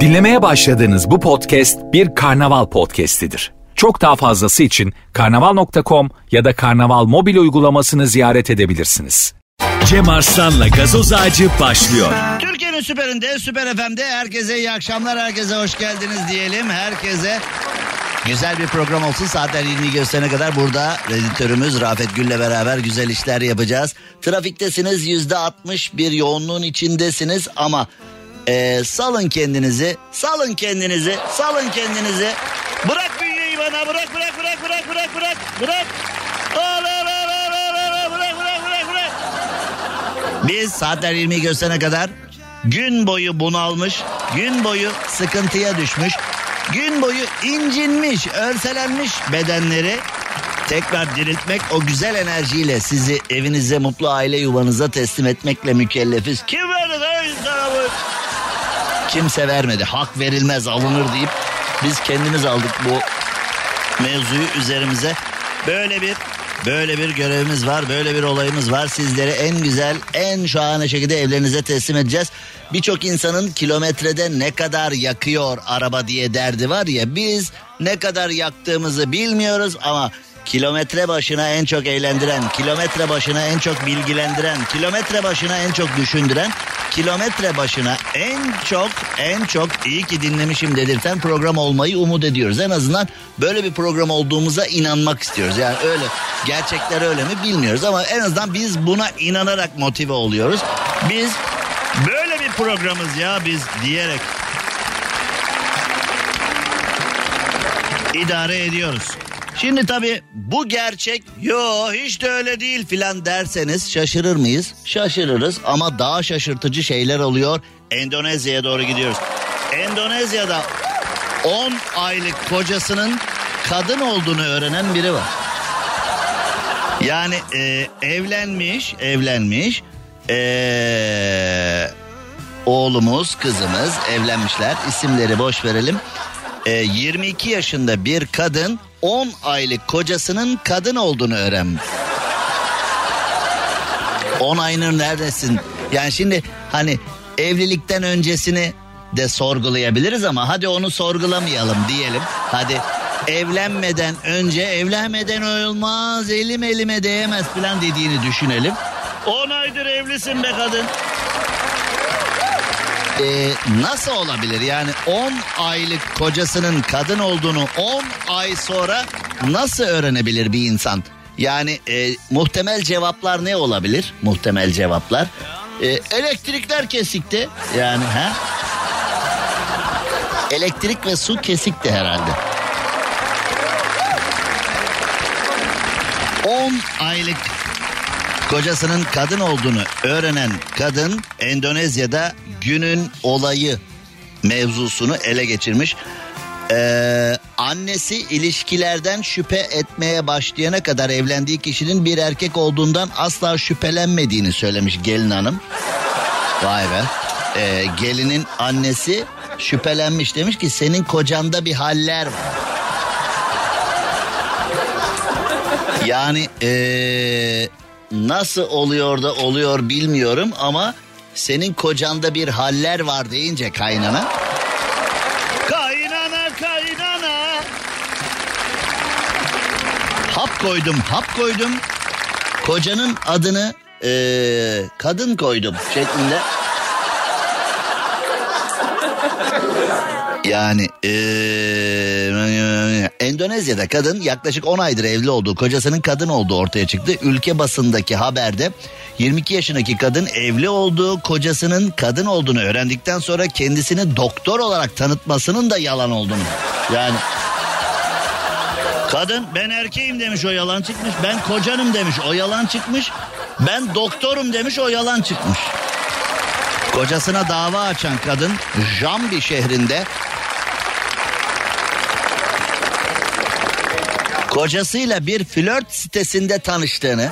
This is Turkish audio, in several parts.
Dinlemeye başladığınız bu podcast bir karnaval podcastidir. Çok daha fazlası için karnaval.com ya da karnaval mobil uygulamasını ziyaret edebilirsiniz. Cem Arslan'la gazoz ağacı başlıyor. Türkiye'nin süperinde, süper FM'de herkese iyi akşamlar, herkese hoş geldiniz diyelim. Herkese güzel bir program olsun. Saatler 20'yi gösterene kadar burada editörümüz Rafet Gül'le beraber güzel işler yapacağız. Trafiktesiniz, %60 bir yoğunluğun içindesiniz ama e, salın kendinizi, salın kendinizi, salın kendinizi. Bırak bünyeyi bana, bırak, bırak, bırak, bırak, bırak, bırak, bırak. Al, al, al, al, al, al, bırak, bırak, bırak, bırak. Biz saatler 20'yi gösterene kadar gün boyu bunalmış, gün boyu sıkıntıya düşmüş, gün boyu incinmiş, örselenmiş bedenleri tekrar diriltmek, o güzel enerjiyle sizi evinize, mutlu aile yuvanıza teslim etmekle mükellefiz. Kim verdi lan insana bu? Kimse vermedi. Hak verilmez, alınır deyip biz kendimiz aldık bu mevzuyu üzerimize. Böyle bir böyle bir görevimiz var, böyle bir olayımız var. Sizlere en güzel, en şahane şekilde evlerinize teslim edeceğiz. Birçok insanın kilometrede ne kadar yakıyor araba diye derdi var ya biz ne kadar yaktığımızı bilmiyoruz ama kilometre başına en çok eğlendiren, kilometre başına en çok bilgilendiren, kilometre başına en çok düşündüren, kilometre başına en çok en çok iyi ki dinlemişim dedirten program olmayı umut ediyoruz. En azından böyle bir program olduğumuza inanmak istiyoruz. Yani öyle gerçekler öyle mi bilmiyoruz ama en azından biz buna inanarak motive oluyoruz. Biz böyle bir programız ya biz diyerek idare ediyoruz. Şimdi tabii bu gerçek yo hiç de öyle değil filan derseniz şaşırır mıyız? Şaşırırız ama daha şaşırtıcı şeyler oluyor. Endonezya'ya doğru gidiyoruz. Endonezya'da 10 aylık kocasının kadın olduğunu öğrenen biri var. Yani e, evlenmiş, evlenmiş. E, oğlumuz, kızımız evlenmişler. İsimleri boş verelim. E, 22 yaşında bir kadın 10 aylık kocasının kadın olduğunu öğrenmiş. 10 ayının neredesin? Yani şimdi hani evlilikten öncesini de sorgulayabiliriz ama hadi onu sorgulamayalım diyelim. Hadi evlenmeden önce evlenmeden olmaz elim elime değemez falan dediğini düşünelim. 10 aydır evlisin be kadın. Ee, nasıl olabilir yani 10 aylık kocasının kadın olduğunu 10 ay sonra nasıl öğrenebilir bir insan? Yani e, muhtemel cevaplar ne olabilir? Muhtemel cevaplar. E, elektrikler kesikti yani ha? Elektrik ve su kesikti herhalde. 10 aylık kocasının kadın olduğunu öğrenen kadın Endonezya'da günün olayı mevzusunu ele geçirmiş. Ee, annesi ilişkilerden şüphe etmeye başlayana kadar evlendiği kişinin bir erkek olduğundan asla şüphelenmediğini söylemiş gelin hanım. Vay be. Ee, gelinin annesi şüphelenmiş demiş ki senin kocanda bir haller var. Yani ee, nasıl oluyor da oluyor bilmiyorum ama senin kocanda bir haller var deyince kaynana. Kaynana kaynana. Hap koydum hap koydum. Kocanın adını ee, kadın koydum şeklinde. Yani ee, Endonezya'da kadın yaklaşık 10 aydır evli olduğu kocasının kadın olduğu ortaya çıktı. Ülke basındaki haberde 22 yaşındaki kadın evli olduğu kocasının kadın olduğunu öğrendikten sonra kendisini doktor olarak tanıtmasının da yalan olduğunu. Yani kadın ben erkeğim demiş o yalan çıkmış. Ben kocanım demiş o yalan çıkmış. Ben doktorum demiş o yalan çıkmış. Kocasına dava açan kadın Jambi şehrinde Kocasıyla bir flört sitesinde tanıştığını.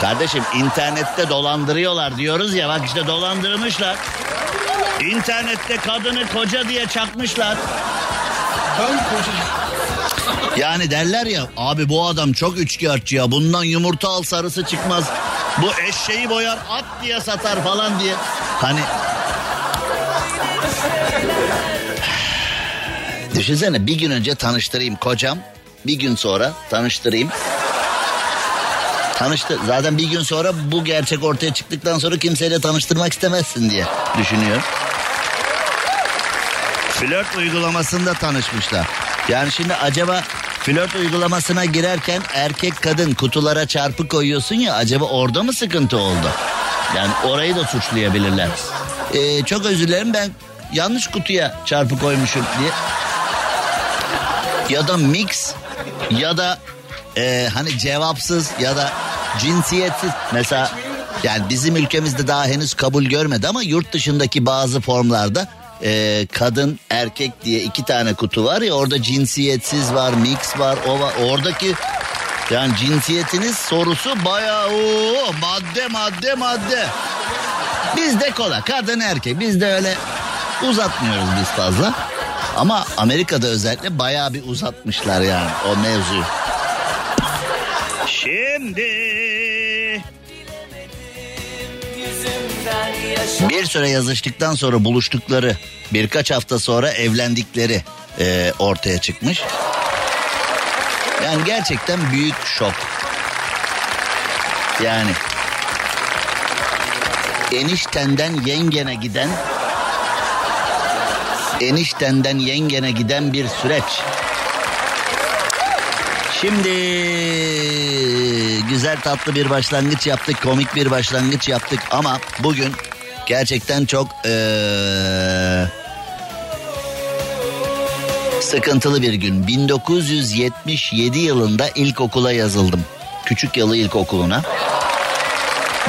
Kardeşim internette dolandırıyorlar diyoruz ya bak işte dolandırmışlar. İnternette kadını koca diye çakmışlar. Ben koca. Yani derler ya abi bu adam çok üçkağıtçı ya bundan yumurta al sarısı çıkmaz. Bu eşeği boyar at diye satar falan diye. Hani Düşünsene bir gün önce tanıştırayım kocam bir gün sonra tanıştırayım. Tanıştı. Zaten bir gün sonra bu gerçek ortaya çıktıktan sonra kimseyle tanıştırmak istemezsin diye düşünüyor. Flört uygulamasında tanışmışlar. Yani şimdi acaba flört uygulamasına girerken erkek kadın kutulara çarpı koyuyorsun ya acaba orada mı sıkıntı oldu? Yani orayı da suçlayabilirler. Ee, çok özür dilerim ben yanlış kutuya çarpı koymuşum diye. Ya da mix ya da e, hani cevapsız ya da cinsiyetsiz. Mesela yani bizim ülkemizde daha henüz kabul görmedi ama yurt dışındaki bazı formlarda e, kadın erkek diye iki tane kutu var ya orada cinsiyetsiz var mix var o var oradaki yani cinsiyetiniz sorusu bayağı o madde madde madde. Bizde kola kadın erkek bizde öyle uzatmıyoruz biz fazla. Ama Amerika'da özellikle bayağı bir uzatmışlar yani o mevzuyu. Şimdi bir süre yazıştıktan sonra buluştukları birkaç hafta sonra evlendikleri e, ortaya çıkmış. Yani gerçekten büyük şok. Yani eniştenden yengene giden eniştenden yengene giden bir süreç. Şimdi güzel tatlı bir başlangıç yaptık, komik bir başlangıç yaptık ama bugün gerçekten çok ee, sıkıntılı bir gün. 1977 yılında ilkokula yazıldım. Küçük Yalı İlkokulu'na.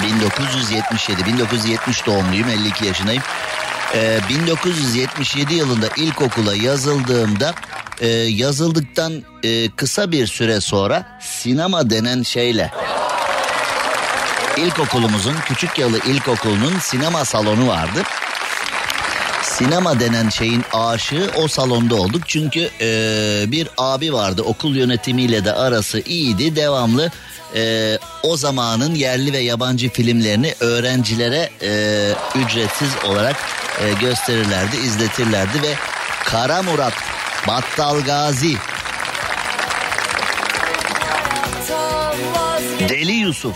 1977, 1970 doğumluyum, 52 yaşındayım. Ee, 1977 yılında ilkokula yazıldığımda e, yazıldıktan e, kısa bir süre sonra sinema denen şeyle ilkokulumuzun Küçük Yalı İlkokulu'nun sinema salonu vardı. Sinema denen şeyin aşığı o salonda olduk. Çünkü e, bir abi vardı okul yönetimiyle de arası iyiydi. Devamlı e, o zamanın yerli ve yabancı filmlerini öğrencilere e, ücretsiz olarak e, gösterirlerdi, izletirlerdi ve Kara Murat, Battal Gazi, Deli Yusuf.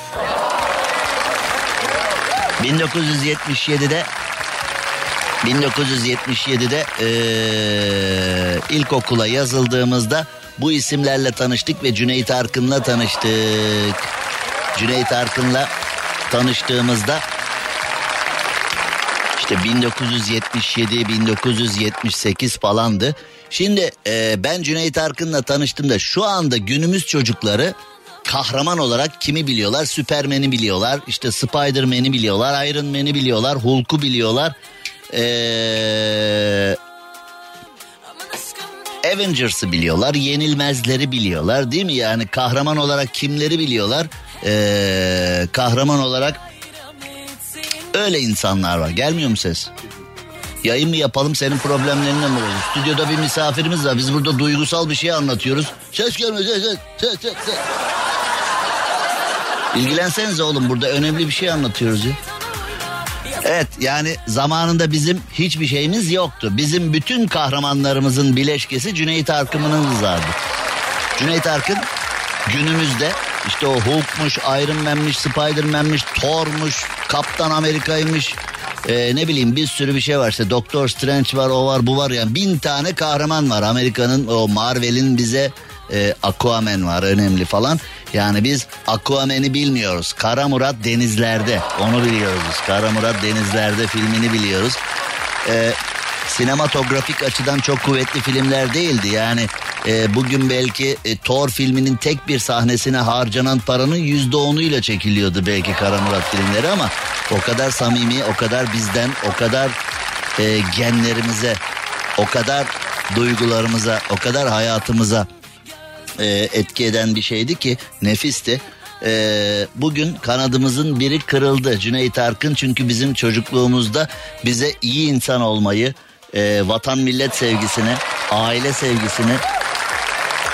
1977'de 1977'de ee, ilkokula yazıldığımızda bu isimlerle tanıştık ve Cüneyt Arkın'la tanıştık. Cüneyt Arkın'la tanıştığımızda işte 1977-1978 falandı. Şimdi e, ben Cüneyt Arkın'la tanıştığımda şu anda günümüz çocukları kahraman olarak kimi biliyorlar? Süpermen'i biliyorlar, işte Spiderman'i biliyorlar, Iron Man'i biliyorlar, Hulk'u biliyorlar. Ee, Avengers'ı biliyorlar, yenilmezleri biliyorlar değil mi? Yani kahraman olarak kimleri biliyorlar? Ee, kahraman olarak öyle insanlar var. Gelmiyor mu ses? Yayın mı yapalım senin problemlerinle mi olacak? Stüdyoda bir misafirimiz var. Biz burada duygusal bir şey anlatıyoruz. Ses gelmiyor ses ses ses ses. ses. İlgilensenize oğlum burada önemli bir şey anlatıyoruz ya. Evet yani zamanında bizim hiçbir şeyimiz yoktu. Bizim bütün kahramanlarımızın bileşkesi Cüneyt Arkın'ın vardı. Cüneyt Arkın günümüzde işte o Hulk'muş, Iron Man'miş, Spider-Man'miş, Thor'muş, Kaptan Amerika'ymış. Ee, ne bileyim bir sürü bir şey var işte Doktor Strange var o var bu var yani bin tane kahraman var Amerika'nın o Marvel'in bize e, Aquaman var önemli falan. Yani biz Aquaman'i bilmiyoruz. Kara Murat denizlerde onu biliyoruz biz. Kara Murat denizlerde filmini biliyoruz. E, sinematografik açıdan çok kuvvetli filmler değildi. Yani e, bugün belki e, Thor filminin tek bir sahnesine harcanan paranın yüzde onuyla çekiliyordu belki Kara Murat filmleri ama o kadar samimi, o kadar bizden, o kadar e, genlerimize, o kadar duygularımıza, o kadar hayatımıza e, etki eden bir şeydi ki nefisti. E, bugün kanadımızın biri kırıldı Cüneyt Arkın çünkü bizim çocukluğumuzda bize iyi insan olmayı, e, vatan millet sevgisini, aile sevgisini,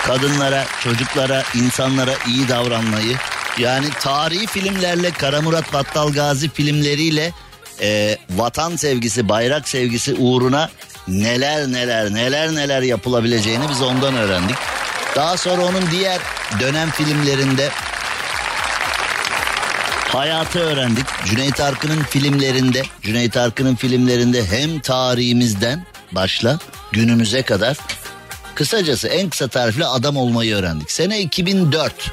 kadınlara, çocuklara, insanlara iyi davranmayı, yani tarihi filmlerle Kara Murat Battal Gazi filmleriyle e, vatan sevgisi, bayrak sevgisi uğruna neler neler neler neler yapılabileceğini biz ondan öğrendik. Daha sonra onun diğer dönem filmlerinde hayatı öğrendik. Cüneyt Arkın'ın filmlerinde, Cüneyt Arkın'ın filmlerinde hem tarihimizden başla günümüze kadar kısacası en kısa tarifle adam olmayı öğrendik. Sene 2004.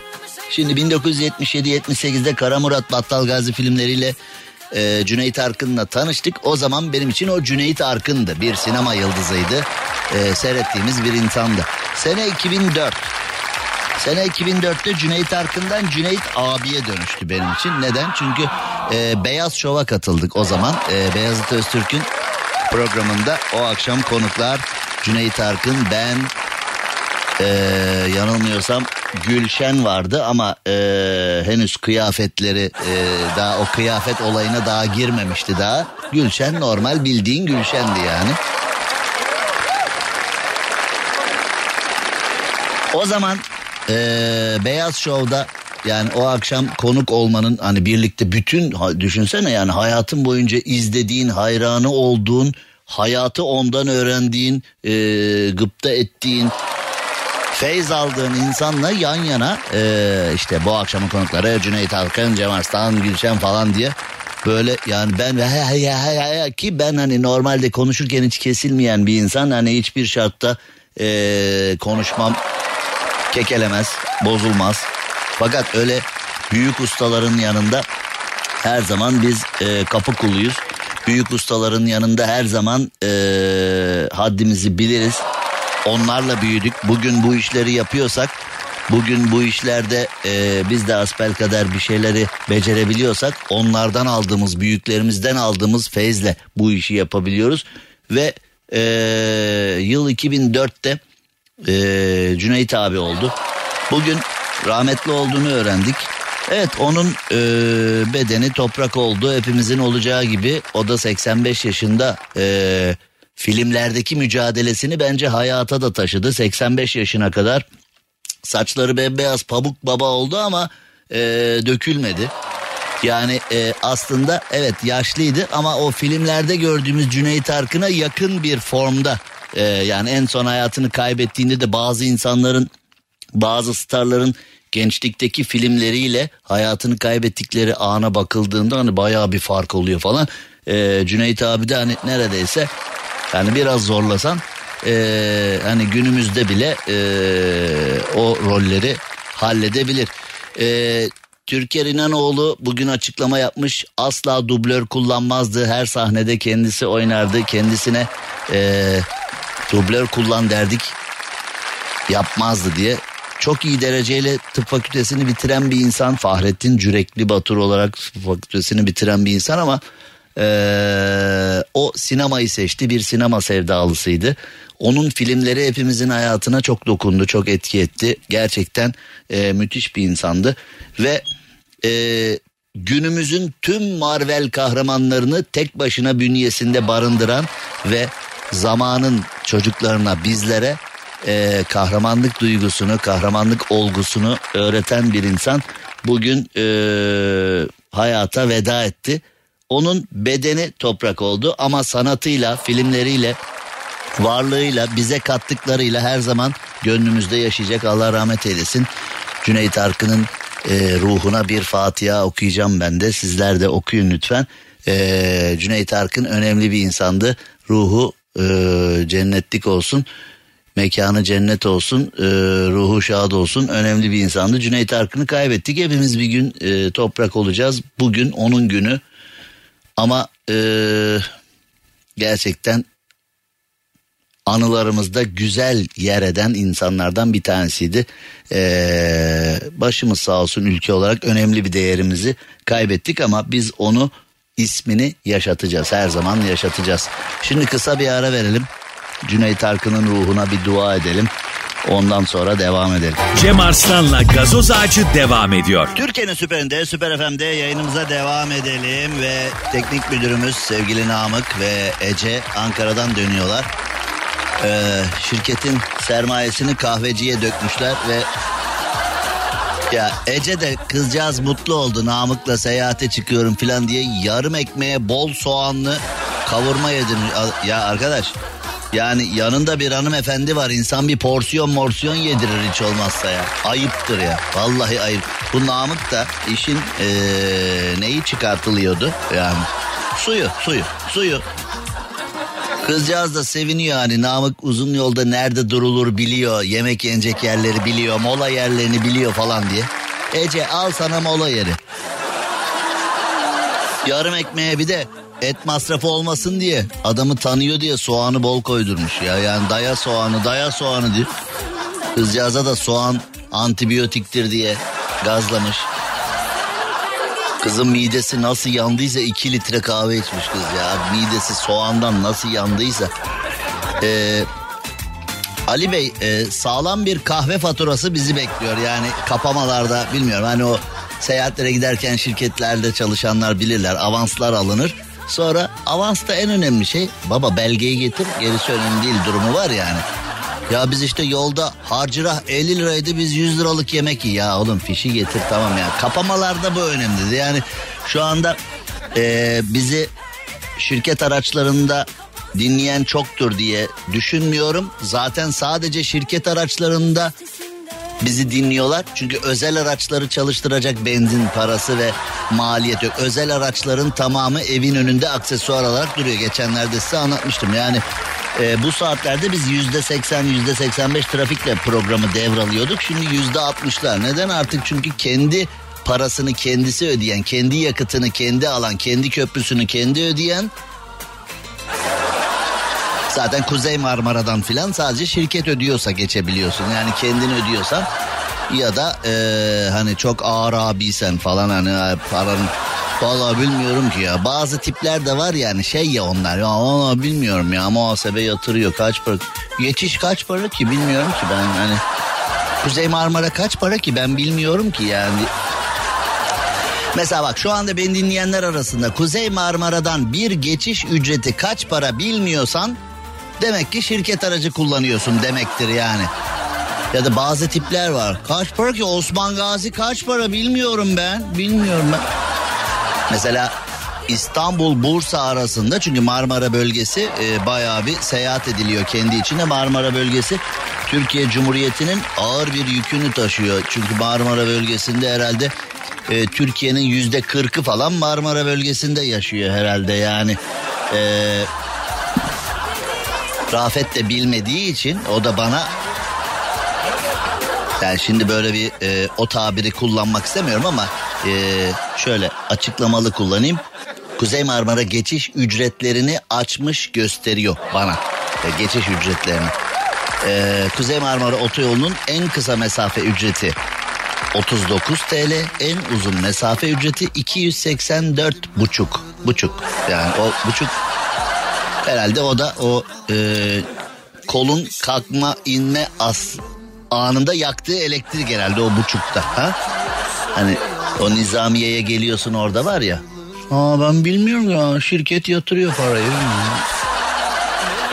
Şimdi 1977-78'de Kara Murat Battal Gazi filmleriyle e, Cüneyt Arkın'la tanıştık. O zaman benim için o Cüneyt Arkın'dı. Bir sinema yıldızıydı. E, seyrettiğimiz bir insandı. Sene 2004. Sene 2004'te Cüneyt Arkın'dan Cüneyt abiye dönüştü benim için. Neden? Çünkü e, Beyaz Şov'a katıldık o zaman. E, Beyazıt Öztürk'ün programında o akşam konuklar Cüneyt Arkın, ben, e, yanılmıyorsam Gülşen vardı ama e, henüz kıyafetleri e, daha o kıyafet olayına daha girmemişti daha. Gülşen normal bildiğin Gülşen'di yani. O zaman e, Beyaz Show'da yani o akşam konuk olmanın hani birlikte bütün düşünsene yani hayatın boyunca izlediğin, hayranı olduğun, hayatı ondan öğrendiğin, e, gıpta ettiğin, feyz aldığın insanla yan yana e, işte bu akşamın konukları Cüneyt Arkın, Cem Arslan, Gülşen falan diye böyle yani ben ve ki ben hani normalde konuşurken hiç kesilmeyen bir insan hani hiçbir şartta e, konuşmam kekelemez, bozulmaz. Fakat öyle büyük ustaların yanında her zaman biz e, kapı kuluyuz. Büyük ustaların yanında her zaman e, haddimizi biliriz. Onlarla büyüdük. Bugün bu işleri yapıyorsak, bugün bu işlerde e, biz de asbel kadar bir şeyleri becerebiliyorsak, onlardan aldığımız, büyüklerimizden aldığımız feyzle bu işi yapabiliyoruz. Ve e, yıl 2004'te e, Cüneyt abi oldu. Bugün rahmetli olduğunu öğrendik. Evet onun e, bedeni toprak oldu. Hepimizin olacağı gibi o da 85 yaşında e, filmlerdeki mücadelesini bence hayata da taşıdı. 85 yaşına kadar saçları bembeyaz pamuk baba oldu ama e, dökülmedi. Yani e, aslında evet yaşlıydı ama o filmlerde gördüğümüz Cüneyt Arkın'a yakın bir formda. E, yani en son hayatını kaybettiğinde de bazı insanların bazı starların gençlikteki filmleriyle hayatını kaybettikleri ana bakıldığında hani bayağı bir fark oluyor falan. Ee, Cüneyt abi de hani neredeyse yani biraz zorlasan e, hani günümüzde bile e, o rolleri halledebilir. E, Türker İnanoğlu bugün açıklama yapmış. Asla dublör kullanmazdı. Her sahnede kendisi oynardı. Kendisine e, dublör kullan derdik. Yapmazdı diye çok iyi dereceyle tıp fakültesini bitiren bir insan. Fahrettin Cürekli Batur olarak tıp fakültesini bitiren bir insan ama ee, o sinemayı seçti bir sinema sevdalısıydı. Onun filmleri hepimizin hayatına çok dokundu çok etki etti. Gerçekten e, müthiş bir insandı ve e, günümüzün tüm Marvel kahramanlarını tek başına bünyesinde barındıran ve zamanın çocuklarına bizlere e, kahramanlık duygusunu, kahramanlık olgusunu öğreten bir insan bugün e, hayata veda etti. Onun bedeni toprak oldu ama sanatıyla, filmleriyle, varlığıyla, bize kattıklarıyla her zaman gönlümüzde yaşayacak. Allah rahmet eylesin. Cüneyt Arkın'ın e, ruhuna bir Fatiha okuyacağım ben de. Sizler de okuyun lütfen. E, Cüneyt Arkın önemli bir insandı. Ruhu e, cennetlik olsun mekanı cennet olsun, e, ruhu şad olsun. Önemli bir insandı. Cüneyt Arkın'ı kaybettik. Hepimiz bir gün e, toprak olacağız. Bugün onun günü. Ama e, gerçekten anılarımızda güzel yer eden insanlardan bir tanesiydi. Ee, başımız sağ olsun ülke olarak önemli bir değerimizi kaybettik ama biz onu ismini yaşatacağız. Her zaman yaşatacağız. Şimdi kısa bir ara verelim. Cüneyt Arkın'ın ruhuna bir dua edelim. Ondan sonra devam edelim. Cem Arslan'la gazoz ağacı devam ediyor. Türkiye'nin süperinde, süper FM'de yayınımıza devam edelim ve teknik müdürümüz sevgili Namık ve Ece Ankara'dan dönüyorlar. Ee, şirketin sermayesini kahveciye dökmüşler ve ya Ece de kızcağız mutlu oldu Namık'la seyahate çıkıyorum falan diye yarım ekmeğe bol soğanlı kavurma yedirmiş. Ya arkadaş Yani yanında bir hanımefendi var. İnsan bir porsiyon morsiyon yedirir hiç olmazsa ya. Ayıptır ya. Vallahi ayıp. Bu Namık da işin ee, neyi çıkartılıyordu? Yani suyu, suyu, suyu. Kızcağız da seviniyor hani Namık uzun yolda nerede durulur biliyor. Yemek yenecek yerleri biliyor. Mola yerlerini biliyor falan diye. Ece al sana mola yeri. Yarım ekmeğe bir de et masrafı olmasın diye adamı tanıyor diye soğanı bol koydurmuş ya. Yani daya soğanı daya soğanı diyor. Kızcağıza da soğan antibiyotiktir diye gazlamış. Kızın midesi nasıl yandıysa iki litre kahve içmiş kız ya. Midesi soğandan nasıl yandıysa. Ee, Ali Bey e, sağlam bir kahve faturası bizi bekliyor. Yani kapamalarda bilmiyorum hani o seyahatlere giderken şirketlerde çalışanlar bilirler avanslar alınır. Sonra avansta en önemli şey baba belgeyi getir gerisi önemli değil durumu var yani. Ya biz işte yolda harcırah 50 liraydı biz 100 liralık yemek iyi. Ya oğlum fişi getir tamam ya. Kapamalarda bu önemli. Yani şu anda e, bizi şirket araçlarında dinleyen çoktur diye düşünmüyorum. Zaten sadece şirket araçlarında bizi dinliyorlar. Çünkü özel araçları çalıştıracak benzin parası ve maliyet yok. Özel araçların tamamı evin önünde aksesuar olarak duruyor. Geçenlerde size anlatmıştım. Yani e, bu saatlerde biz yüzde seksen yüzde seksen beş trafikle programı devralıyorduk. Şimdi yüzde altmışlar. Neden artık? Çünkü kendi parasını kendisi ödeyen, kendi yakıtını kendi alan, kendi köprüsünü kendi ödeyen Zaten Kuzey Marmara'dan filan sadece şirket ödüyorsa geçebiliyorsun. Yani kendin ödüyorsan ya da e, hani çok ağır abiysen falan hani paranın Valla bilmiyorum ki ya. Bazı tipler de var yani şey ya onlar. Ya valla bilmiyorum ya muhasebe yatırıyor kaç para. Geçiş kaç para ki bilmiyorum ki ben hani. Kuzey Marmara kaç para ki ben bilmiyorum ki yani. Mesela bak şu anda beni dinleyenler arasında Kuzey Marmara'dan bir geçiş ücreti kaç para bilmiyorsan demek ki şirket aracı kullanıyorsun demektir yani. Ya da bazı tipler var. Kaç para ki Osman Gazi kaç para bilmiyorum ben. Bilmiyorum ben. Mesela İstanbul Bursa arasında çünkü Marmara bölgesi e, bayağı bir seyahat ediliyor kendi içinde. Marmara bölgesi Türkiye Cumhuriyeti'nin ağır bir yükünü taşıyor. Çünkü Marmara bölgesinde herhalde e, Türkiye'nin yüzde kırkı falan Marmara bölgesinde yaşıyor herhalde yani. E, Rafet de bilmediği için o da bana yani şimdi böyle bir e, o tabiri kullanmak istemiyorum ama e, şöyle açıklamalı kullanayım. Kuzey Marmara geçiş ücretlerini açmış gösteriyor bana. E, geçiş ücretlerini. E, Kuzey Marmara otoyolunun en kısa mesafe ücreti 39 TL, en uzun mesafe ücreti 284 buçuk. Buçuk yani o buçuk herhalde o da o e, kolun kalkma inme as anında yaktığı elektrik herhalde o buçukta. Ha? Hani o nizamiyeye geliyorsun orada var ya. Aa ben bilmiyorum ya şirket yatırıyor parayı.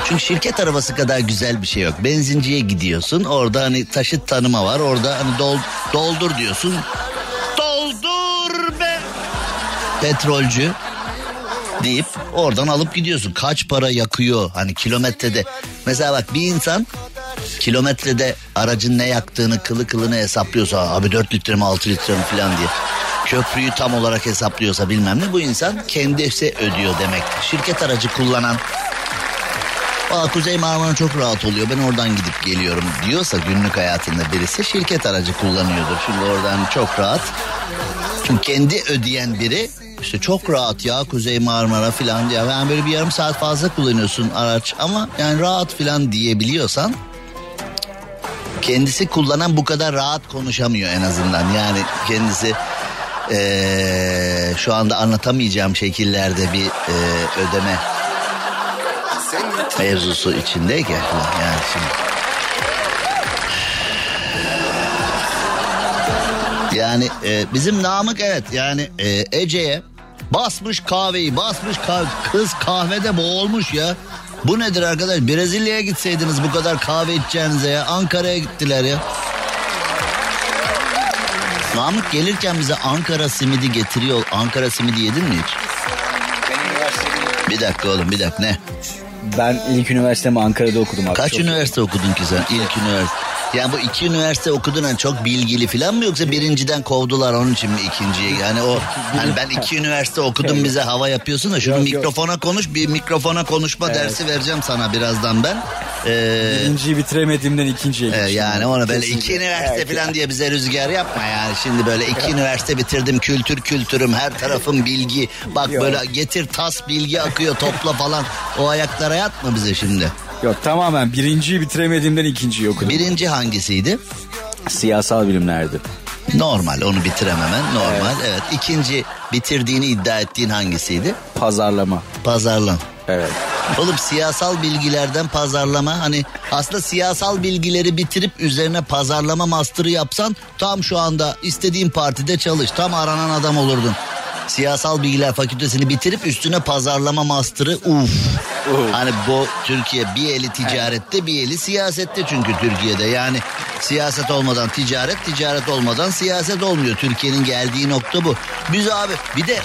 Çünkü şirket arabası kadar güzel bir şey yok. Benzinciye gidiyorsun orada hani taşıt tanıma var orada hani dol, doldur diyorsun. Doldur be. Petrolcü deyip oradan alıp gidiyorsun. Kaç para yakıyor hani kilometrede. Mesela bak bir insan kilometrede aracın ne yaktığını kılı kılını hesaplıyorsa abi 4 litre mi 6 litre mi falan diye köprüyü tam olarak hesaplıyorsa bilmem ne bu insan kendisi ödüyor demek. Şirket aracı kullanan Aa, Kuzey Marmara çok rahat oluyor ben oradan gidip geliyorum diyorsa günlük hayatında birisi şirket aracı kullanıyordur. Çünkü oradan çok rahat. Çünkü kendi ödeyen biri işte çok rahat ya Kuzey Marmara filan diye. Yani böyle bir yarım saat fazla kullanıyorsun araç ama yani rahat filan diyebiliyorsan kendisi kullanan bu kadar rahat konuşamıyor en azından. Yani kendisi ee, şu anda anlatamayacağım şekillerde bir e, ödeme mevzusu içindeyken yani şimdi. Yani e, bizim Namık evet yani e, Ece'ye basmış kahveyi basmış kahve, kız kahvede boğulmuş ya. Bu nedir arkadaş Brezilya'ya gitseydiniz bu kadar kahve içeceğinize ya Ankara'ya gittiler ya. Namık gelirken bize Ankara simidi getiriyor. Ankara simidi yedin mi hiç? Bir dakika oğlum bir dakika ne? Ben ilk üniversitemi Ankara'da okudum abi. Kaç Çok- üniversite okudun ki sen? İlk üniversite. Yani bu iki üniversite okudun hani çok bilgili falan mı yoksa birinciden kovdular onun için mi ikinciye? Yani o hani ben iki üniversite okudum bize hava yapıyorsun da şunu Yok, yok. mikrofona konuş bir mikrofona konuşma dersi vereceğim sana birazdan ben. Ee, Birinciyi bitiremediğimden ikinciye e, geçtim. yani ona böyle Kesinlikle. iki üniversite Evet. falan diye bize rüzgar yapma yani. Şimdi böyle iki üniversite bitirdim kültür kültürüm her tarafım bilgi. Bak Yok. böyle getir tas bilgi akıyor topla falan. O ayaklara yatma bize şimdi. Yok tamamen birinciyi bitiremediğimden ikinciyi okudum. Birinci hangisiydi? Siyasal bilimlerdi. Normal onu bitirememen normal. Evet. İkinci bitirdiğini iddia ettiğin hangisiydi? Pazarlama. Pazarlama. Evet. Oğlum siyasal bilgilerden pazarlama hani aslında siyasal bilgileri bitirip üzerine pazarlama master'ı yapsan tam şu anda istediğin partide çalış. Tam aranan adam olurdun. Siyasal bilgiler fakültesini bitirip üstüne pazarlama master'ı uf. Hani bu Türkiye bir eli ticarette bir eli siyasette çünkü Türkiye'de yani siyaset olmadan ticaret ticaret olmadan siyaset olmuyor. Türkiye'nin geldiği nokta bu. Biz abi bir de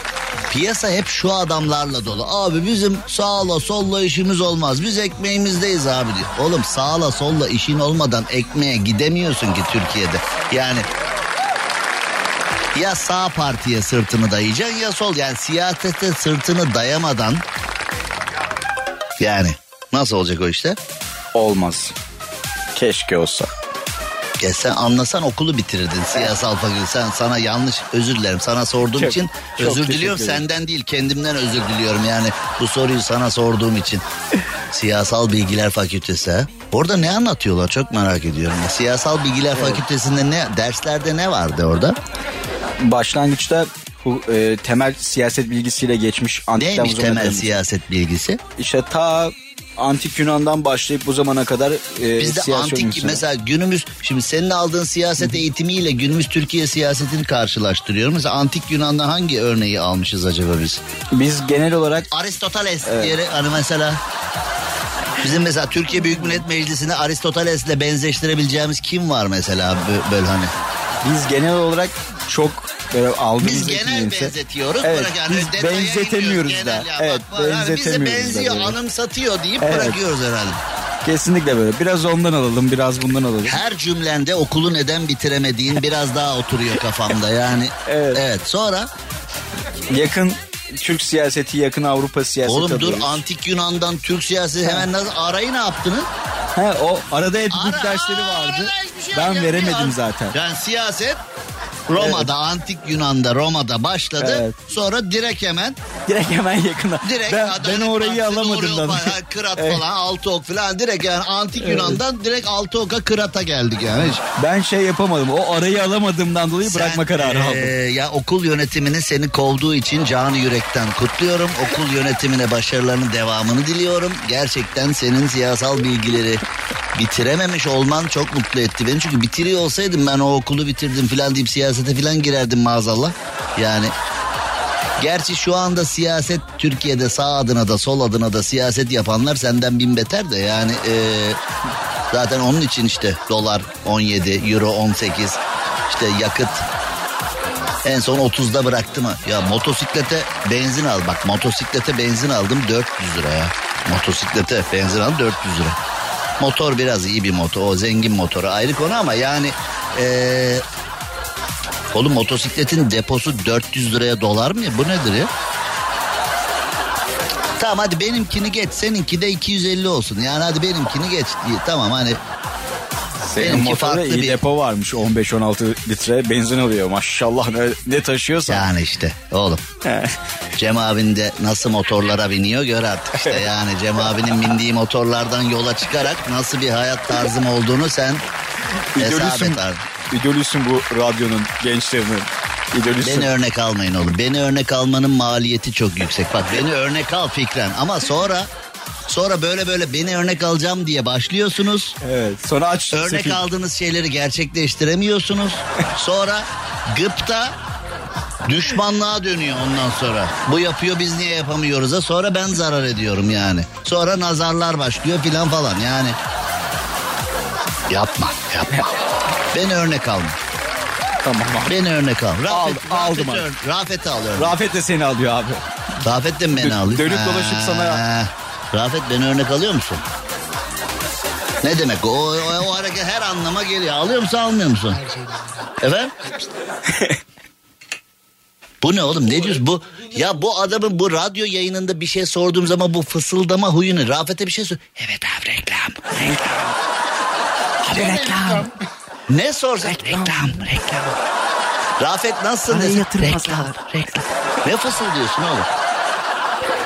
piyasa hep şu adamlarla dolu. Abi bizim sağla solla işimiz olmaz. Biz ekmeğimizdeyiz abi diyor. Oğlum sağla solla işin olmadan ekmeğe gidemiyorsun ki Türkiye'de. Yani ya sağ partiye sırtını dayayacaksın ya sol. Yani siyasete sırtını dayamadan yani nasıl olacak o işte? Olmaz. Keşke olsa. Ya sen anlasan okulu bitirirdin siyasal fakülte. Sen sana yanlış özür dilerim. Sana sorduğum Çok- için çok özür diliyorum. Senden değil kendimden özür diliyorum. Yani bu soruyu sana sorduğum için. Siyasal Bilgiler Fakültesi ha? Orada ne anlatıyorlar çok merak ediyorum. Ya. Siyasal Bilgiler Fakültesi'nde ne derslerde ne vardı orada? Başlangıçta e, temel siyaset bilgisiyle geçmiş antikten Neymiş temel kadar- siyaset bilgisi? İşte ta antik Yunan'dan başlayıp bu zamana kadar e, Bizde antik bilgisi- mesela günümüz şimdi senin aldığın siyaset eğitimiyle günümüz Türkiye siyasetini karşılaştırıyorum. Mesela antik Yunan'dan hangi örneği almışız acaba biz? Biz genel olarak Aristoteles diye hani mesela bizim mesela Türkiye Büyük Millet Meclisi'nde Aristoteles'le benzeştirebileceğimiz kim var mesela bö- böyle hani? Biz genel olarak çok böyle aldığımız Biz genel eğitimimse- benzetiyoruz. Evet, bırak yani biz benzetemiyoruz da. ya. Evet, Bak, benzetemiyoruz da benziyor, böyle. anımsatıyor deyip Evet. bırakıyoruz herhalde. Kesinlikle böyle. Biraz ondan alalım, biraz bundan alalım. Her cümlende okulu neden bitiremediğin biraz daha oturuyor kafamda yani. Evet. Evet sonra Yakın Türk siyaseti, yakın Avrupa siyaseti. oğlum dur alıyoruz. antik Yunan'dan Türk siyaseti hemen nasıl arayı ne yaptınız? He, o arada hep Ara- dersleri vardı. şey Ben veremedim ya. zaten. Yani siyaset Roma'da, antik Yunan'da, Roma'da başladı. Evet. Sonra direkt hemen Direkt hemen yakına. direkt ben, Adalet ben orayı alamadım Doğru Kırat Evet. falan, altı ok falan direkt yani antik Yunan'dan direkt altı oka Kırat'a geldik yani. Ben şey yapamadım. O arayı alamadığımdan dolayı bırakma Sen, kararı eee, aldım. Ya okul yönetiminin seni kovduğu için canı yürekten kutluyorum. Okul yönetimine başarılarının devamını diliyorum. Gerçekten senin siyasal bilgileri bitirememiş olman çok mutlu etti beni. Çünkü bitiriyor olsaydım ben o okulu bitirdim falan deyip siyasete falan girerdim maazallah. Yani Gerçi şu anda siyaset Türkiye'de sağ adına da sol adına da siyaset yapanlar senden bin beter de yani eee, zaten onun için işte dolar 17, euro 18 işte yakıt en son 30'da bıraktı mı? Ya motosiklete benzin al bak motosiklete benzin aldım 400 lira ya. Motosiklete benzin aldım 400 lira. Motor biraz iyi bir motor o zengin motoru ayrı konu ama yani eee Oğlum motosikletin deposu 400 liraya dolar mı ya? Bu nedir ya? Tamam hadi benimkini geç. Seninki de 250 olsun. Yani hadi benimkini geç. Tamam hani Senin benimki motorda iyi bir- depo varmış. 15-16 litre benzin alıyor. Maşallah ne, ne taşıyorsan. yani işte oğlum. Cem abin de nasıl motorlara biniyor gör artık işte. Yani Cem abinin bindiği motorlardan yola çıkarak nasıl bir hayat tarzım olduğunu sen hesap et abi. İdolüsün bu radyonun, gençlerinin. İdolüsün. Beni örnek almayın oğlum. Beni örnek almanın maliyeti çok yüksek. Bak beni örnek al fikren ama sonra sonra böyle böyle beni örnek alacağım diye başlıyorsunuz. Evet. Sonra aç. Örnek sefil. aldığınız şeyleri gerçekleştiremiyorsunuz. Sonra gıpta düşmanlığa dönüyor ondan sonra. Bu yapıyor biz niye yapamıyoruz da sonra ben zarar ediyorum yani. Sonra nazarlar başlıyor filan falan yani. Yapma yapma. Beni örnek alma. Tamam abi. Beni örnek al. Rafet, Aldım, aldım Rafet'i abi. Rafet'i al örnek. Rafet de seni alıyor abi. Rafet de beni alıyor? dönüp dolaşıp sana- Rafet beni örnek alıyor musun? Ne demek o, o, o hareket her anlama geliyor. Alıyor musun almıyor musun? Efendim? bu ne oğlum ne diyorsun bu? Ya bu adamın bu radyo yayınında bir şey sorduğum zaman bu fısıldama huyunu Rafet'e bir şey sor. Evet abi reklam. Reklam. Abi reklam. Ne sorsak reklam. Reklam. Rafet nasılsın desin. Reklam. Reklam. Ne fısıldıyorsun oğlum?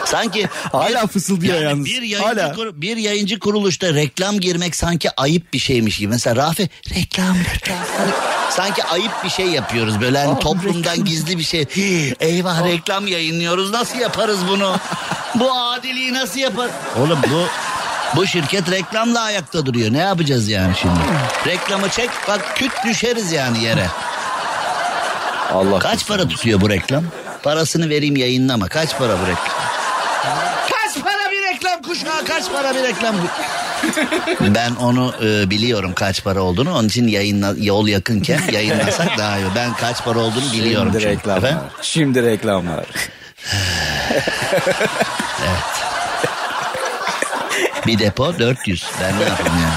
Sanki Hala fısıldıyor yani yalnız. Bir yayıncı, Hala. kur- bir yayıncı kuruluşta reklam girmek sanki ayıp bir şeymiş gibi. Mesela Rafet reklam reklam. Hani sanki ayıp bir şey yapıyoruz böyle hani toplumdan gizli bir şey. Hii, Eyvah reklam yayınlıyoruz nasıl yaparız bunu? bu adiliği nasıl yapar? Oğlum bu bu şirket reklamla ayakta duruyor. Ne yapacağız yani şimdi? Reklamı çek bak küt düşeriz yani yere. Allah Kaç para tutuyor bu reklam? Parasını vereyim yayınlama. Kaç para bu reklam? Kaç para bir reklam kuşağı? Kaç para bir reklam? ben onu e, biliyorum kaç para olduğunu. Onun için yayınla, yol yakınken yayınlasak daha iyi. Ben kaç para olduğunu biliyorum. Şimdi çünkü. reklam Efendim? var. Şimdi reklam var. Bir depo 400. Ben ne yapayım ya?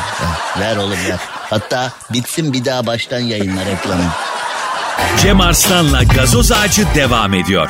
Ver, ver oğlum ver. Hatta bitsin bir daha baştan yayınla reklamı. Cem Arslan'la gazoz ağacı devam ediyor.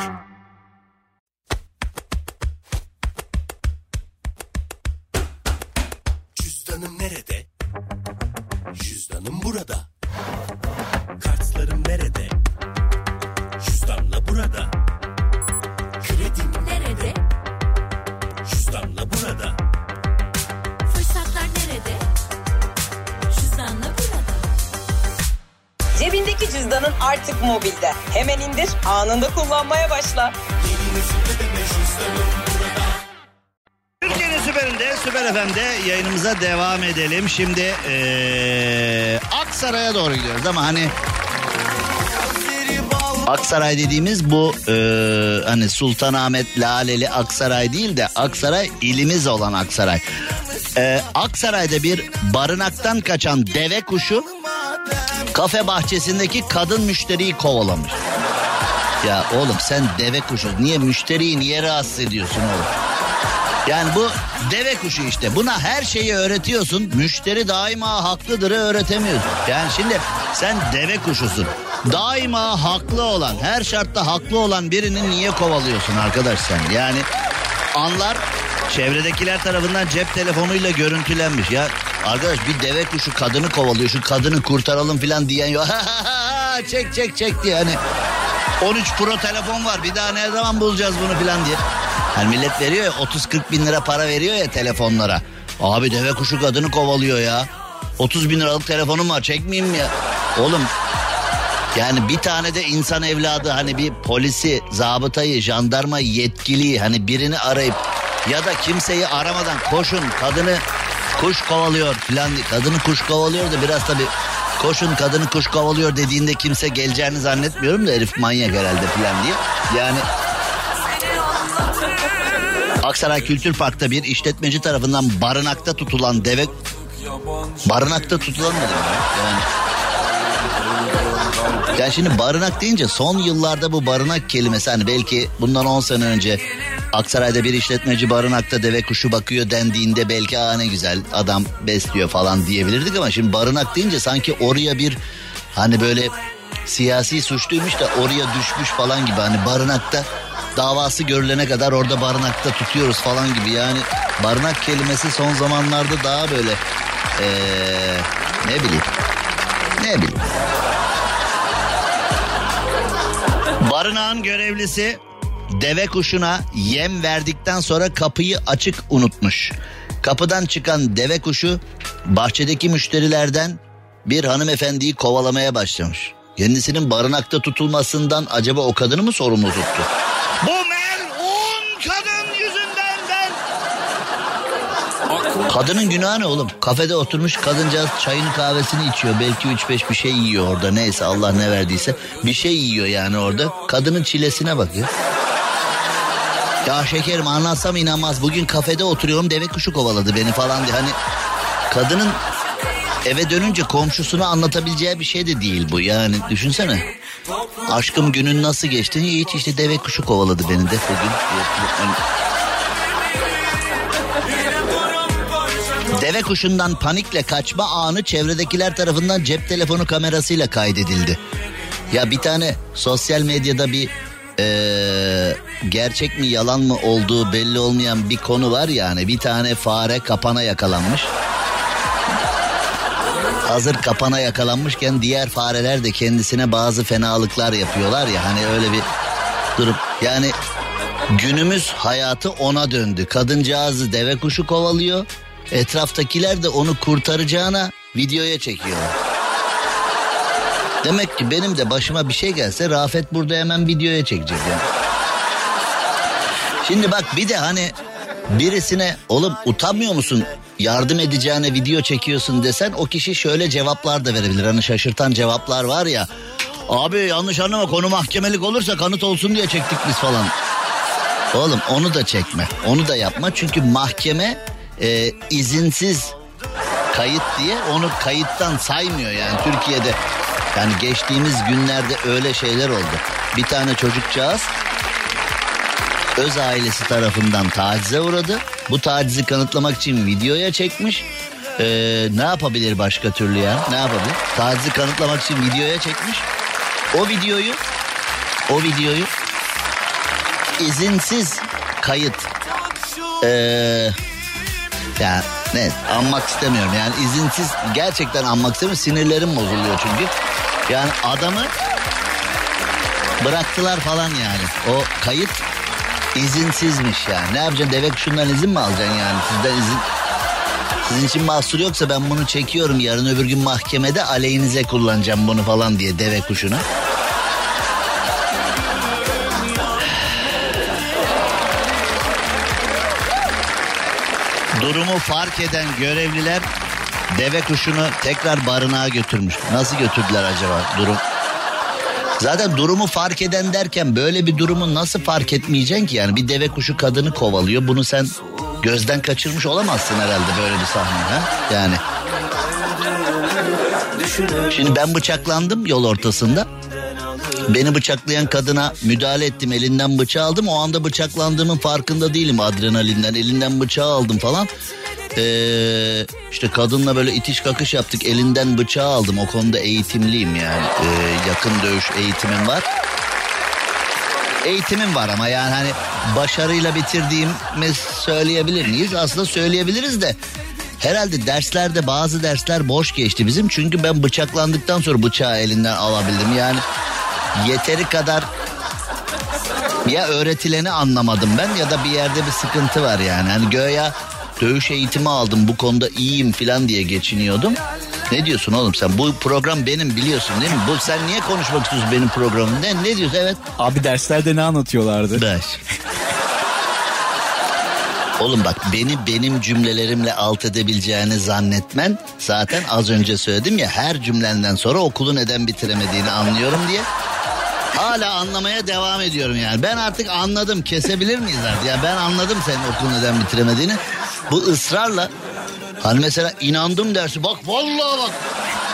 Anında kullanmaya başla. Türkiye'nin süperinde, Süper FM'de yayınımıza devam edelim. Şimdi eee, Aksaray'a doğru gidiyoruz ama hani Aksaray dediğimiz bu eee, hani Sultanahmet, Laleli Aksaray değil de Aksaray ilimiz olan Aksaray. Eee, Aksaray'da bir barınaktan kaçan deve kuşu kafe bahçesindeki kadın müşteriyi kovalamış. Ya oğlum sen deve kuşu niye müşteriyi niye rahatsız ediyorsun oğlum? Yani bu deve kuşu işte. Buna her şeyi öğretiyorsun. Müşteri daima haklıdır'ı öğretemiyorsun. Yani şimdi sen deve kuşusun. Daima haklı olan, her şartta haklı olan birini niye kovalıyorsun arkadaş sen? Yani anlar çevredekiler tarafından cep telefonuyla görüntülenmiş. Ya arkadaş bir deve kuşu kadını kovalıyor. Şu kadını kurtaralım falan diyen yok. çek çek çek diye hani 13 Pro telefon var bir daha ne zaman bulacağız bunu filan diye. Hani millet veriyor ya 30-40 bin lira para veriyor ya telefonlara. Abi deve kuşu kadını kovalıyor ya. 30 bin liralık telefonum var çekmeyeyim mi ya? Oğlum yani bir tane de insan evladı hani bir polisi, zabıtayı, jandarma yetkiliyi hani birini arayıp ya da kimseyi aramadan koşun kadını kuş kovalıyor filan. Kadını kuş kovalıyor da biraz tabii koşun kadını kuş kovalıyor dediğinde kimse geleceğini zannetmiyorum da herif manyak herhalde filan diye. Yani Aksaray Kültür Park'ta bir işletmeci tarafından barınakta tutulan deve... Barınakta tutulan ya? Yani... Yani şimdi barınak deyince son yıllarda bu barınak kelimesi hani belki bundan 10 sene önce Aksaray'da bir işletmeci barınakta deve kuşu bakıyor dendiğinde belki aa ne güzel adam besliyor falan diyebilirdik ama şimdi barınak deyince sanki oraya bir hani böyle siyasi suçluymuş da oraya düşmüş falan gibi. Hani barınakta davası görülene kadar orada barınakta tutuyoruz falan gibi. Yani barınak kelimesi son zamanlarda daha böyle ee, ne bileyim ne bileyim. Barınağın görevlisi deve kuşuna yem verdikten sonra kapıyı açık unutmuş. Kapıdan çıkan deve kuşu bahçedeki müşterilerden bir hanımefendiyi kovalamaya başlamış. Kendisinin barınakta tutulmasından acaba o kadını mı sorumlu tuttu? Bu melun kadın yüzünden ben... Kadının günahı ne oğlum? Kafede oturmuş kadıncağız çayını kahvesini içiyor. Belki üç beş bir şey yiyor orada. Neyse Allah ne verdiyse. Bir şey yiyor yani orada. Kadının çilesine bakıyor. Ya şekerim anlatsam inanmaz. Bugün kafede oturuyorum deve kuşu kovaladı beni falan diye. Hani kadının eve dönünce komşusuna anlatabileceği bir şey de değil bu. Yani düşünsene. Aşkım günün nasıl geçti? Hiç işte deve kuşu kovaladı beni de bugün. Deve kuşundan panikle kaçma anı çevredekiler tarafından cep telefonu kamerasıyla kaydedildi. Ya bir tane sosyal medyada bir eee, gerçek mi yalan mı olduğu belli olmayan bir konu var yani. Bir tane fare kapana yakalanmış. Hazır kapana yakalanmışken diğer fareler de kendisine bazı fenalıklar yapıyorlar ya hani öyle bir durum. Yani günümüz hayatı ona döndü. Kadıncağızı deve kuşu kovalıyor. Etraftakiler de onu kurtaracağına videoya çekiyorlar. Demek ki benim de başıma bir şey gelse Rafet burada hemen videoya çekecek yani. Şimdi bak bir de hani birisine oğlum utanmıyor musun yardım edeceğine video çekiyorsun desen o kişi şöyle cevaplar da verebilir. Hani şaşırtan cevaplar var ya. Abi yanlış anlama konu mahkemelik olursa kanıt olsun diye çektik biz falan. Oğlum onu da çekme. Onu da yapma. Çünkü mahkeme e, izinsiz kayıt diye onu kayıttan saymıyor yani Türkiye'de. Yani geçtiğimiz günlerde öyle şeyler oldu. Bir tane çocukcağız öz ailesi tarafından tacize uğradı. Bu tacizi kanıtlamak için videoya çekmiş. Ee, ne yapabilir başka türlü ya? Ne yapabilir? Tacizi kanıtlamak için videoya çekmiş. O videoyu o videoyu izinsiz kayıt ee, ya ne anmak istemiyorum yani izinsiz gerçekten anmak istemiyorum sinirlerim bozuluyor çünkü yani adamı bıraktılar falan yani. O kayıt izinsizmiş yani. Ne yapacaksın? Deve kuşundan izin mi alacaksın yani? Sizden izin sizin için mahsur yoksa ben bunu çekiyorum. Yarın öbür gün mahkemede aleyhinize kullanacağım bunu falan diye deve kuşuna. Durumu fark eden görevliler deve kuşunu tekrar barınağa götürmüş. Nasıl götürdüler acaba durum? Zaten durumu fark eden derken böyle bir durumu nasıl fark etmeyeceksin ki yani bir deve kuşu kadını kovalıyor bunu sen gözden kaçırmış olamazsın herhalde böyle bir sahne ha yani. Şimdi ben bıçaklandım yol ortasında. Beni bıçaklayan kadına müdahale ettim elinden bıçağı aldım. O anda bıçaklandığımın farkında değilim adrenalinden elinden bıçağı aldım falan. Ee, işte kadınla böyle itiş kakış yaptık elinden bıçağı aldım o konuda eğitimliyim yani Ee, yakın dövüş eğitimim var. Eğitimim var ama yani hani başarıyla bitirdiğimi söyleyebilir miyiz? Aslında söyleyebiliriz de herhalde derslerde bazı dersler boş geçti bizim. Çünkü ben bıçaklandıktan sonra bıçağı elinden alabildim yani yeteri kadar ya öğretileni anlamadım ben ya da bir yerde bir sıkıntı var yani. Hani göya dövüş eğitimi aldım bu konuda iyiyim falan diye geçiniyordum. Ne diyorsun oğlum sen? Bu program benim biliyorsun değil mi? Bu sen niye konuşmak istiyorsun benim programım? Ne, ne diyorsun? Evet. Abi derslerde ne anlatıyorlardı? Beş. Oğlum bak beni benim cümlelerimle alt edebileceğini zannetmen zaten az önce söyledim ya her cümlenden sonra okulu neden bitiremediğini anlıyorum diye. Hala anlamaya devam ediyorum yani. Ben artık anladım. Kesebilir miyiz artık? Yani ben anladım senin okulu neden bitiremediğini. Bu ısrarla hani mesela inandım dersi. Bak vallahi bak.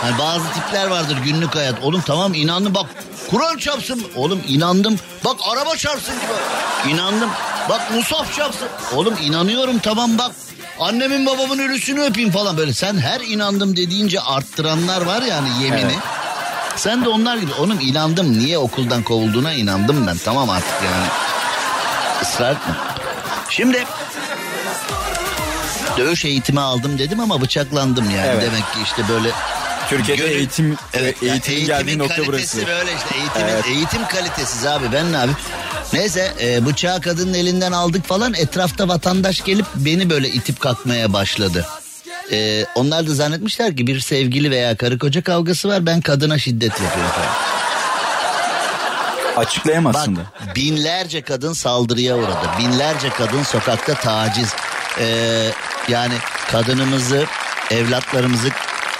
Hani bazı tipler vardır günlük hayat. Oğlum tamam inandım bak. Kur'an çarpsın. Oğlum inandım. Bak araba çarpsın gibi. İnandım. Bak musaf çarpsın. Oğlum inanıyorum tamam bak. Annemin babamın ölüsünü öpeyim falan böyle. Sen her inandım dediğince arttıranlar var yani yemini. Evet. Sen de onlar gibi. Oğlum inandım. Niye okuldan kovulduğuna inandım ben. Tamam artık yani. Israr etme. Şimdi dövüş eğitimi aldım dedim ama bıçaklandım yani. Evet. Demek ki işte böyle Türkiye'de Gönül- eğitim Evet, yani eğitimin geldiği nokta kalitesi burası. böyle işte eğitimin, Evet. eğitim kalitesiz abi ben ne abi. Neyse e, bıçağı kadının elinden aldık falan etrafta vatandaş gelip beni böyle itip kalkmaya başladı. E, onlar da zannetmişler ki bir sevgili veya karı koca kavgası var ben kadına şiddet yapıyorum falan. Bak Açıklayamazsın da. binlerce kadın saldırıya uğradı. Binlerce kadın sokakta taciz. Ee, yani kadınımızı, evlatlarımızı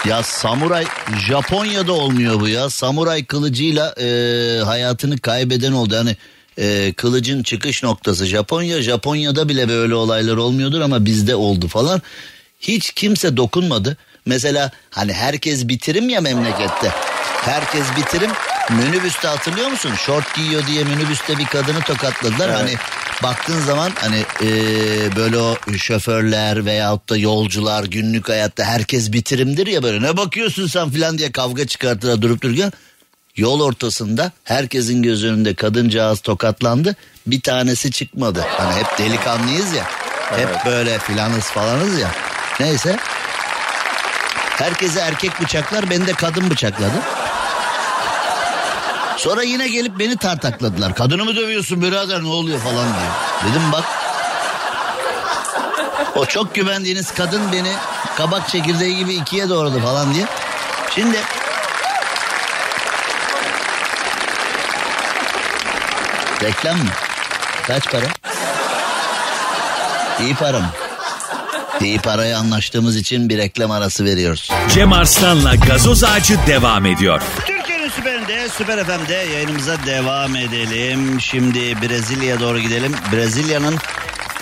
ya samuray Japonya'da olmuyor bu ya. Samuray kılıcıyla e, hayatını kaybeden oldu. Yani e, kılıcın çıkış noktası Japonya. Japonya'da bile böyle olaylar olmuyordur ama bizde oldu falan. Hiç kimse dokunmadı. Mesela hani herkes bitirim ya memlekette. Herkes bitirim. Minibüste hatırlıyor musun? Şort giyiyor diye minibüste bir kadını tokatladılar. Hani baktığın zaman hani e, böyle o şoförler veyahut da yolcular günlük hayatta herkes bitirimdir ya böyle. Ne bakıyorsun sen filan diye kavga çıkartırlar durup dururken yol ortasında herkesin göz önünde kadıncağız tokatlandı. Bir tanesi çıkmadı. Hani hep delikanlıyız ya hep böyle filanız falanız ya. Neyse. Herkese erkek bıçaklar beni de kadın bıçakladı. Sonra yine gelip beni tartakladılar. Kadını mı dövüyorsun birader ne oluyor falan diye. Dedim bak. O çok güvendiğiniz kadın beni kabak çekirdeği gibi ikiye doğradı falan diye. Şimdi reklam mı? Kaç para? İyi para mı? İyi paraya anlaştığımız için bir reklam arası veriyoruz. Cem Arslan'la gazoz ağacı devam ediyor. Süperinde, Süper FM'de yayınımıza devam edelim. Şimdi Brezilya'ya doğru gidelim. Brezilya'nın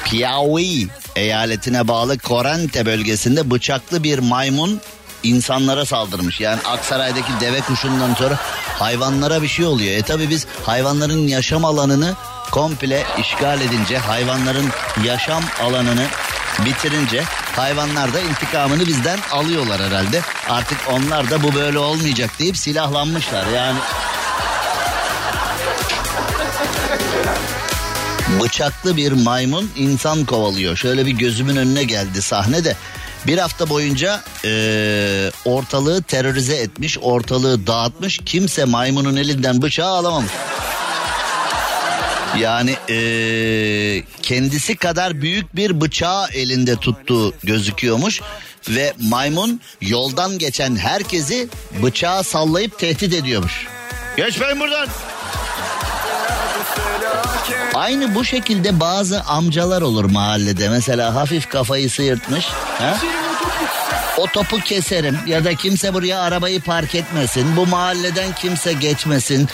Piauí eyaletine bağlı Corante bölgesinde bıçaklı bir maymun insanlara saldırmış. Yani Aksaray'daki deve kuşundan sonra hayvanlara bir şey oluyor. E tabi biz hayvanların yaşam alanını komple işgal edince, hayvanların yaşam alanını bitirince hayvanlar da intikamını bizden alıyorlar herhalde. Artık onlar da bu böyle olmayacak deyip silahlanmışlar. Yani bıçaklı bir maymun insan kovalıyor. Şöyle bir gözümün önüne geldi sahnede. Bir hafta boyunca eee, ortalığı terörize etmiş, ortalığı dağıtmış. Kimse maymunun elinden bıçağı alamamış. Yani eee, kendisi kadar büyük bir bıçağı elinde tuttuğu gözüküyormuş. Ve maymun yoldan geçen herkesi bıçağı sallayıp tehdit ediyormuş. Geçmeyin buradan. Aynı bu şekilde bazı amcalar olur mahallede. Mesela hafif kafayı sıyırtmış. Ha? O topu keserim ya da kimse buraya arabayı park etmesin. Bu mahalleden kimse geçmesin.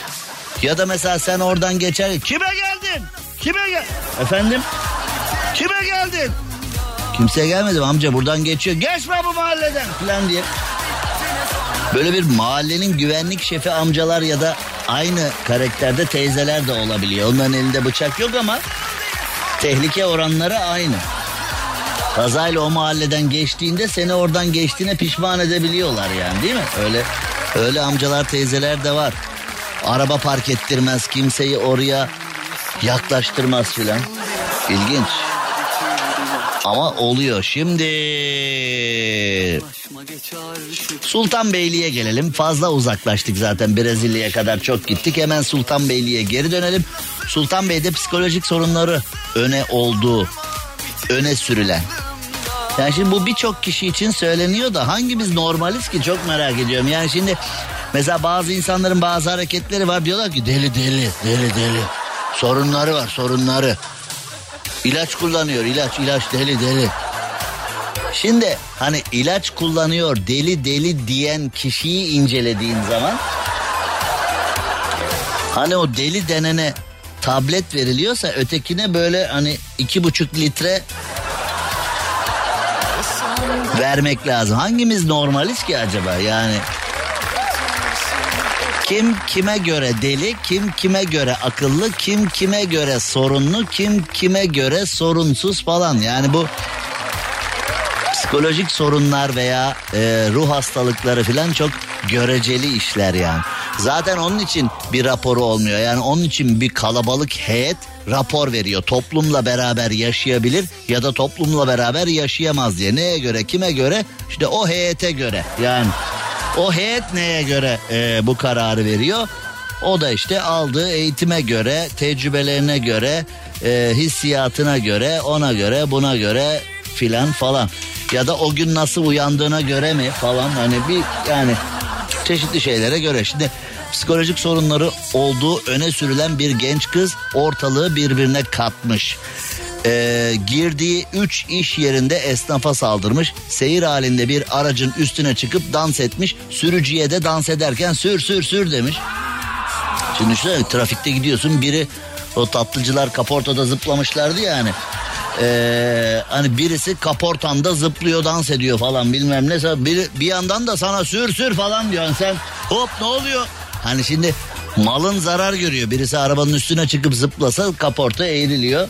Ya da mesela sen oradan geçer. Kime geldin? Kime gel? Efendim? Kime geldin? Kimse gelmedi amca buradan geçiyor. Geçme bu mahalleden falan diye. Böyle bir mahallenin güvenlik şefi amcalar ya da aynı karakterde teyzeler de olabiliyor. Onların elinde bıçak yok ama tehlike oranları aynı. Kazayla o mahalleden geçtiğinde seni oradan geçtiğine pişman edebiliyorlar yani değil mi? Öyle öyle amcalar teyzeler de var. Araba park ettirmez kimseyi oraya yaklaştırmaz filan. İlginç. Ama oluyor. Şimdi Sultanbeyli'ye gelelim. Fazla uzaklaştık zaten Brezilya'ya kadar çok gittik. Hemen Sultanbeyli'ye geri dönelim. Sultanbey'de psikolojik sorunları öne olduğu, öne sürülen. Yani şimdi bu birçok kişi için söyleniyor da hangimiz normaliz ki çok merak ediyorum. Yani şimdi mesela bazı insanların bazı hareketleri var diyorlar ki deli deli deli deli. Sorunları var sorunları. İlaç kullanıyor ilaç ilaç deli deli. Şimdi hani ilaç kullanıyor deli deli diyen kişiyi incelediğin zaman hani o deli denene tablet veriliyorsa ötekine böyle hani iki buçuk litre vermek lazım. Hangimiz normaliz ki acaba yani? Kim kime göre deli, kim kime göre akıllı, kim kime göre sorunlu, kim kime göre sorunsuz falan. Yani bu psikolojik sorunlar veya e, ruh hastalıkları falan çok göreceli işler yani. Zaten onun için bir raporu olmuyor. Yani onun için bir kalabalık heyet rapor veriyor. Toplumla beraber yaşayabilir ya da toplumla beraber yaşayamaz diye. Neye göre, kime göre? İşte o heyete göre. Yani o heyet neye göre e, bu kararı veriyor? O da işte aldığı eğitime göre, tecrübelerine göre, e, hissiyatına göre, ona göre, buna göre filan falan. Ya da o gün nasıl uyandığına göre mi falan hani bir yani çeşitli şeylere göre. Şimdi psikolojik sorunları olduğu öne sürülen bir genç kız ortalığı birbirine katmış. Ee, girdiği 3 iş yerinde esnafa saldırmış. Seyir halinde bir aracın üstüne çıkıp dans etmiş. Sürücüye de dans ederken sür sür sür demiş. Şimdi işte trafikte gidiyorsun biri o tatlıcılar kaportada zıplamışlardı ya hani. Ee, hani birisi kaportanda zıplıyor dans ediyor falan bilmem ne. Bir, bir yandan da sana sür sür falan diyor. Sen hop ne oluyor? Hani şimdi malın zarar görüyor. Birisi arabanın üstüne çıkıp zıplasa kaporta eğriliyor.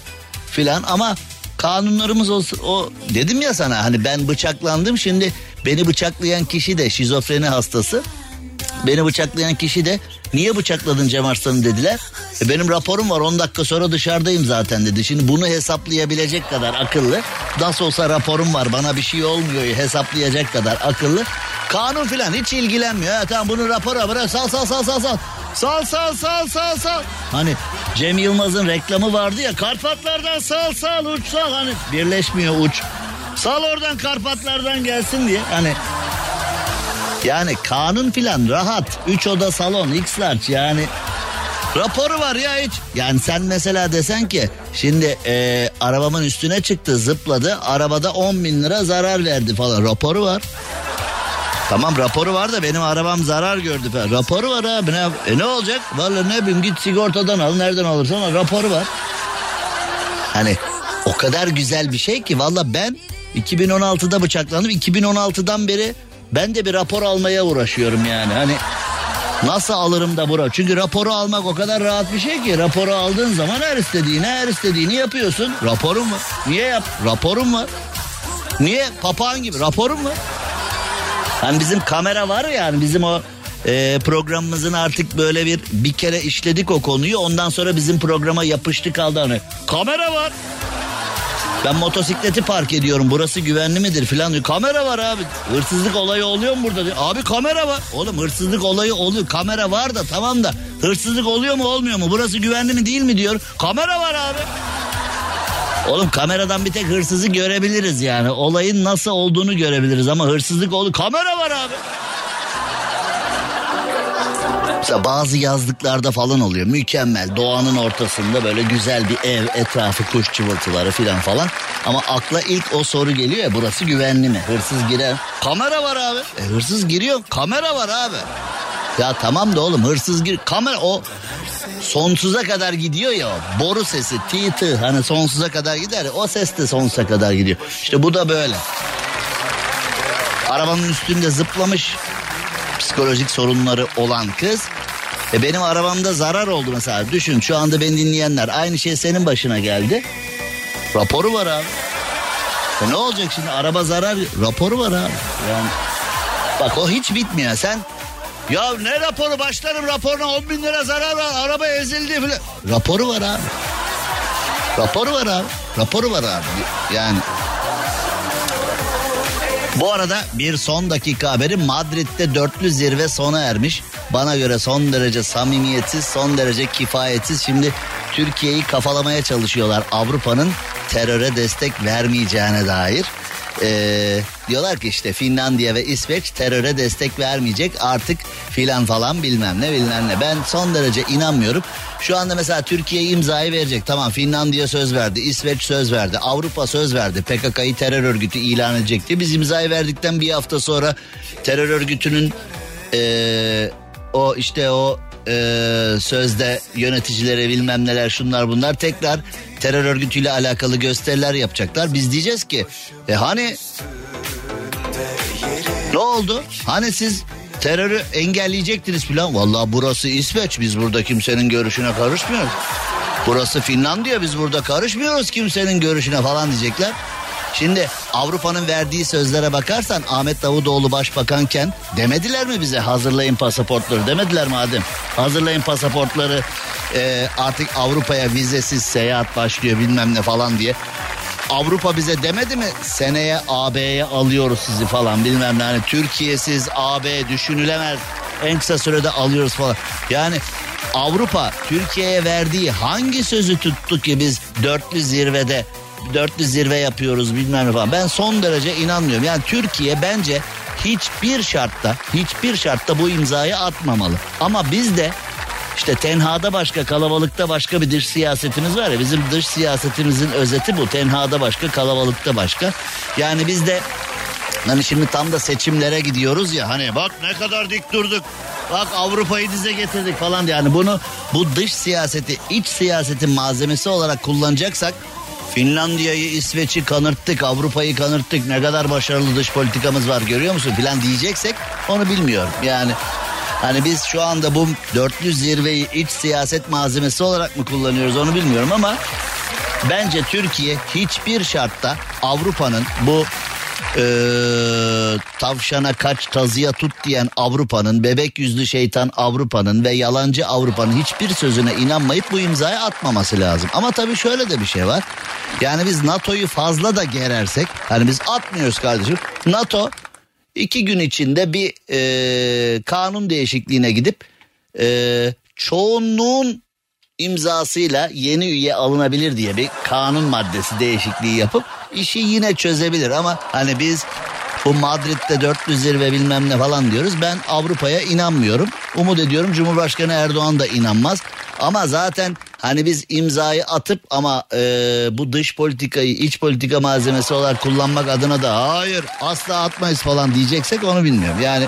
Filan ama kanunlarımız olsun o dedim ya sana hani ben bıçaklandım şimdi beni bıçaklayan kişi de şizofreni hastası. Beni bıçaklayan kişi de niye bıçakladın Cem Arslan'ı dediler. E benim raporum var 10 dakika sonra dışarıdayım zaten dedi. Şimdi bunu hesaplayabilecek kadar akıllı. Nasıl olsa raporum var bana bir şey olmuyor hesaplayacak kadar akıllı. Kanun filan hiç ilgilenmiyor. Ha, tamam bunu rapora bırak sal sal sal sal sal. Sal sal sal sal sal. Hani Cem Yılmaz'ın reklamı vardı ya Karpatlardan sal sal uç sal hani birleşmiyor uç. Sal oradan Karpatlardan gelsin diye. Hani yani kanun filan rahat. Üç oda salon X large yani. Raporu var ya hiç. Yani sen mesela desen ki şimdi e, arabamın üstüne çıktı zıpladı arabada 10 bin lira zarar verdi falan raporu var. Tamam raporu var da benim arabam zarar gördü falan. Raporu var abi ne, e, ne olacak? Vallahi ne bileyim git sigortadan al nereden alırsan al raporu var. Hani o kadar güzel bir şey ki valla ben 2016'da bıçaklandım. 2016'dan beri ben de bir rapor almaya uğraşıyorum yani. Hani nasıl alırım da bura? Çünkü raporu almak o kadar rahat bir şey ki. Raporu aldığın zaman her istediğini her istediğini yapıyorsun. Raporun var. Niye yap? Raporun var. Niye? Papağan gibi. Raporun var. Hani bizim kamera var ya yani bizim o e, programımızın artık böyle bir bir kere işledik o konuyu. Ondan sonra bizim programa yapıştı kaldı hani. Kamera var. Ben motosikleti park ediyorum burası güvenli midir filan diyor. Kamera var abi. Hırsızlık olayı oluyor mu burada diyor. Abi kamera var. Oğlum hırsızlık olayı oluyor. Kamera var da tamam da hırsızlık oluyor mu olmuyor mu? Burası güvenli mi değil mi diyor. Kamera var abi. Oğlum kameradan bir tek hırsızı görebiliriz yani. Olayın nasıl olduğunu görebiliriz ama hırsızlık oldu. Kamera var abi. Mesela bazı yazlıklarda falan oluyor. Mükemmel doğanın ortasında böyle güzel bir ev etrafı kuş cıvıltıları falan falan. Ama akla ilk o soru geliyor ya burası güvenli mi? Hırsız girer. Kamera var abi. E, hırsız giriyor kamera var abi. Ya tamam da oğlum hırsız gir kamera o sonsuza kadar gidiyor ya boru sesi tı tı hani sonsuza kadar gider o ses de sonsuza kadar gidiyor. İşte bu da böyle. Arabanın üstünde zıplamış psikolojik sorunları olan kız. E benim arabamda zarar oldu mesela. Düşün şu anda beni dinleyenler aynı şey senin başına geldi. Raporu var abi. E ne olacak şimdi araba zarar raporu var abi. Yani bak o hiç bitmiyor. Sen ya ne raporu başlarım raporuna 10 bin lira zarar var araba ezildi falan. Raporu var abi. Raporu var abi. Raporu var abi. Yani bu arada bir son dakika haberi Madrid'de dörtlü zirve sona ermiş. Bana göre son derece samimiyetsiz, son derece kifayetsiz. Şimdi Türkiye'yi kafalamaya çalışıyorlar Avrupa'nın teröre destek vermeyeceğine dair. Ee, diyorlar ki işte Finlandiya ve İsveç teröre destek vermeyecek artık filan falan bilmem ne bilmem ne. Ben son derece inanmıyorum. Şu anda mesela Türkiye imzayı verecek. Tamam Finlandiya söz verdi, İsveç söz verdi, Avrupa söz verdi. PKK'yı terör örgütü ilan edecek diye. Biz imzayı verdikten bir hafta sonra terör örgütünün ee, o işte o e, sözde yöneticilere bilmem neler şunlar bunlar tekrar terör örgütüyle alakalı gösteriler yapacaklar. Biz diyeceğiz ki e hani ne oldu? Hani siz terörü engelleyecektiniz falan. Vallahi burası İsveç biz burada kimsenin görüşüne karışmıyoruz. Burası Finlandiya biz burada karışmıyoruz kimsenin görüşüne falan diyecekler. Şimdi Avrupa'nın verdiği sözlere bakarsan Ahmet Davutoğlu başbakanken demediler mi bize hazırlayın pasaportları demediler mi Adem? Hazırlayın pasaportları e, artık Avrupa'ya vizesiz seyahat başlıyor bilmem ne falan diye. Avrupa bize demedi mi seneye AB'ye alıyoruz sizi falan bilmem ne. Yani Türkiye'siz AB düşünülemez en kısa sürede alıyoruz falan. Yani Avrupa Türkiye'ye verdiği hangi sözü tuttu ki biz dörtlü zirvede dörtlü zirve yapıyoruz bilmem ne falan. Ben son derece inanmıyorum. Yani Türkiye bence hiçbir şartta hiçbir şartta bu imzayı atmamalı. Ama biz de işte tenhada başka kalabalıkta başka bir dış siyasetimiz var ya bizim dış siyasetimizin özeti bu. Tenhada başka kalabalıkta başka. Yani biz de Hani şimdi tam da seçimlere gidiyoruz ya hani bak ne kadar dik durduk. Bak Avrupa'yı dize getirdik falan. Yani bunu bu dış siyaseti iç siyasetin malzemesi olarak kullanacaksak Finlandiya'yı, İsveç'i kanırttık, Avrupa'yı kanırttık. Ne kadar başarılı dış politikamız var görüyor musun filan diyeceksek onu bilmiyorum. Yani hani biz şu anda bu dörtlü zirveyi iç siyaset malzemesi olarak mı kullanıyoruz onu bilmiyorum ama Bence Türkiye hiçbir şartta Avrupa'nın bu e, tavşana kaç tazıya tut diyen Avrupa'nın bebek yüzlü şeytan Avrupa'nın ve yalancı Avrupa'nın hiçbir sözüne inanmayıp bu imzayı atmaması lazım. Ama tabii şöyle de bir şey var. Yani biz NATO'yu fazla da gerersek hani biz atmıyoruz kardeşim. NATO iki gün içinde bir e, kanun değişikliğine gidip e, çoğunluğun imzasıyla yeni üye alınabilir diye bir kanun maddesi değişikliği yapıp işi yine çözebilir ama hani biz bu Madrid'de dörtlü zirve bilmem ne falan diyoruz. Ben Avrupa'ya inanmıyorum. Umut ediyorum Cumhurbaşkanı Erdoğan da inanmaz. Ama zaten hani biz imzayı atıp ama e, bu dış politikayı iç politika malzemesi olarak kullanmak adına da hayır asla atmayız falan diyeceksek onu bilmiyorum. Yani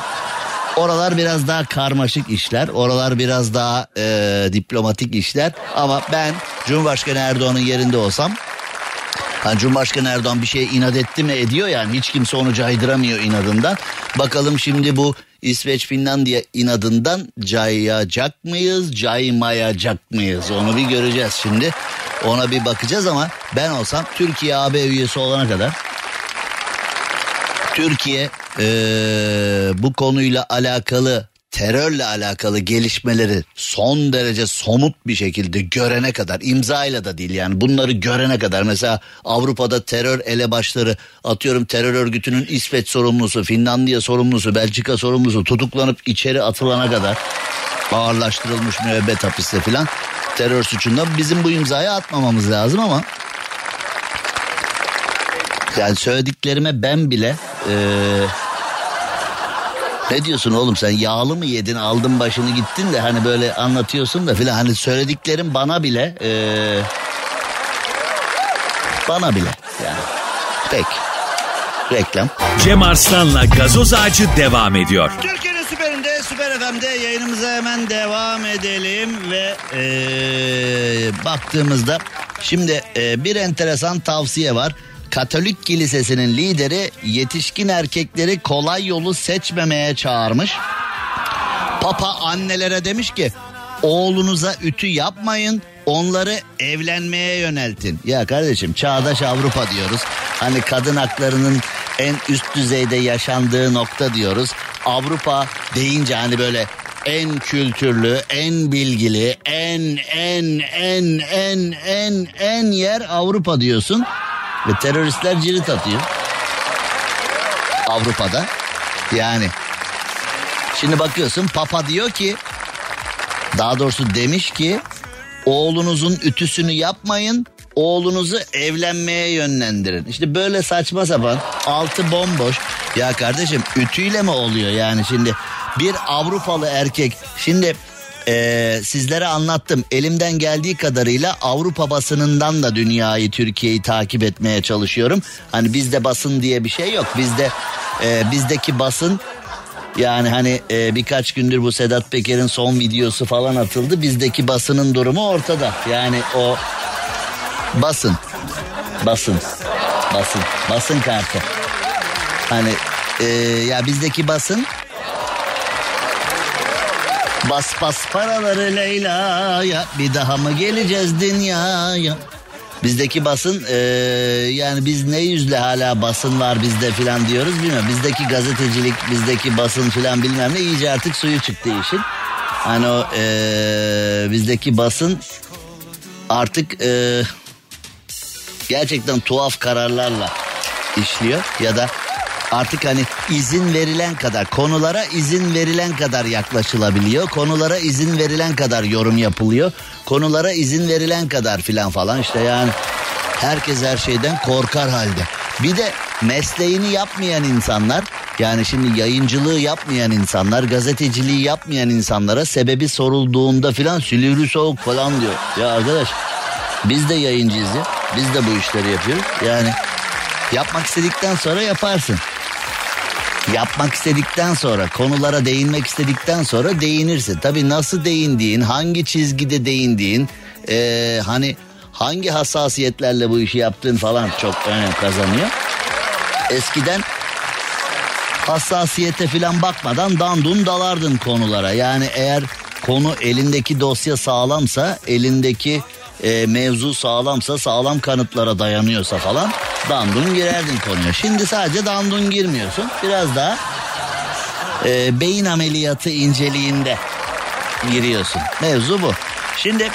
Oralar biraz daha karmaşık işler. Oralar biraz daha e, diplomatik işler. Ama ben Cumhurbaşkanı Erdoğan'ın yerinde olsam Hani Cumhurbaşkanı Erdoğan bir şeye inat etti mi ediyor yani hiç kimse onu caydıramıyor inadından. Bakalım şimdi bu İsveç Finlandiya inadından cayacak mıyız caymayacak mıyız onu bir göreceğiz şimdi. Ona bir bakacağız ama ben olsam Türkiye AB üyesi olana kadar Türkiye eee, bu konuyla alakalı terörle alakalı gelişmeleri son derece somut bir şekilde görene kadar imzayla da değil yani bunları görene kadar. Mesela Avrupa'da terör elebaşları atıyorum terör örgütünün İsveç sorumlusu, Finlandiya sorumlusu, Belçika sorumlusu tutuklanıp içeri atılana kadar ağırlaştırılmış müebbet hapiste filan terör suçundan bizim bu imzayı atmamamız lazım ama yani söylediklerime ben bile eee, ne diyorsun oğlum sen yağlı mı yedin aldın başını gittin de hani böyle anlatıyorsun da filan hani söylediklerim bana bile eee, bana bile yani pek reklam. Cem Arslan'la gazoz ağacı devam ediyor. Türkiye'nin süperinde süper FM'de yayınımıza hemen devam edelim ve eee, baktığımızda şimdi eee, bir enteresan tavsiye var. Katolik Kilisesi'nin lideri yetişkin erkekleri kolay yolu seçmemeye çağırmış. Papa annelere demiş ki oğlunuza ütü yapmayın onları evlenmeye yöneltin. Ya kardeşim çağdaş Avrupa diyoruz. Hani kadın haklarının en üst düzeyde yaşandığı nokta diyoruz. Avrupa deyince hani böyle en kültürlü, en bilgili, en en en en en en yer Avrupa diyorsun. Ve teröristler cirit atıyor. Avrupa'da. Yani Şimdi bakıyorsun Papa diyor ki daha doğrusu demiş ki oğlunuzun ütüsünü yapmayın oğlunuzu evlenmeye yönlendirin. İşte böyle saçma sapan altı bomboş. Ya kardeşim ütüyle mi oluyor yani şimdi bir Avrupalı erkek şimdi eee, sizlere anlattım elimden geldiği kadarıyla Avrupa basınından da dünyayı Türkiye'yi takip etmeye çalışıyorum. Hani bizde basın diye bir şey yok bizde eee, bizdeki basın yani hani e, birkaç gündür bu Sedat Peker'in son videosu falan atıldı. Bizdeki basının durumu ortada. Yani o basın. Basın. Basın. Basın kartı. Hani e, ya bizdeki basın Bas bas paraları Leyla'ya bir daha mı geleceğiz dünyaya? Bizdeki basın eee, yani biz ne yüzle hala basın var bizde filan diyoruz bilmiyorum. Bizdeki gazetecilik, bizdeki basın filan bilmem ne iyice artık suyu çıktı işin. Hani o eee, bizdeki basın artık eee, gerçekten tuhaf kararlarla işliyor ya da artık hani izin verilen kadar konulara izin verilen kadar yaklaşılabiliyor. Konulara izin verilen kadar yorum yapılıyor. Konulara izin verilen kadar filan falan işte yani herkes her şeyden korkar halde. Bir de mesleğini yapmayan insanlar yani şimdi yayıncılığı yapmayan insanlar, gazeteciliği yapmayan insanlara sebebi sorulduğunda filan silivri soğuk falan diyor. Ya arkadaş biz de yayıncıyız ya. Biz de bu işleri yapıyoruz. Yani yapmak istedikten sonra yaparsın. Yapmak istedikten sonra, konulara değinmek istedikten sonra değinirsin. Tabii nasıl değindiğin, hangi çizgide değindiğin, eee, hani hangi hassasiyetlerle bu işi yaptığın falan çok önem kazanıyor. Eskiden hassasiyete filan bakmadan dandun dalardın konulara. Yani eğer konu elindeki dosya sağlamsa, elindeki e, mevzu sağlamsa sağlam kanıtlara dayanıyorsa falan dandun girerdin konuya. Şimdi sadece dandun girmiyorsun. Biraz daha e, beyin ameliyatı inceliğinde giriyorsun. Mevzu bu. Şimdi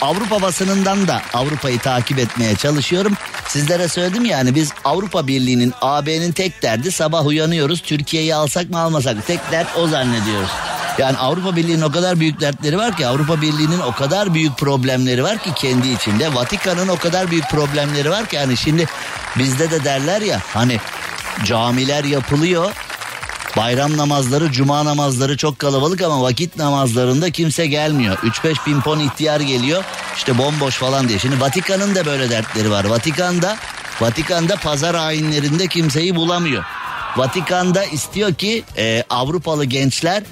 Avrupa basınından da Avrupa'yı takip etmeye çalışıyorum. Sizlere söyledim yani biz Avrupa Birliği'nin AB'nin tek derdi sabah uyanıyoruz Türkiye'yi alsak mı almasak tek dert o zannediyoruz. Yani Avrupa Birliği'nin o kadar büyük dertleri var ki Avrupa Birliği'nin o kadar büyük problemleri var ki kendi içinde. Vatikan'ın o kadar büyük problemleri var ki yani şimdi bizde de derler ya hani camiler yapılıyor Bayram namazları, cuma namazları çok kalabalık ama vakit namazlarında kimse gelmiyor. 3-5 bin pon ihtiyar geliyor. İşte bomboş falan diye. Şimdi Vatikan'ın da böyle dertleri var. Vatikan'da Vatikan'da pazar ayinlerinde kimseyi bulamıyor. Vatikan'da istiyor ki e, Avrupalı gençler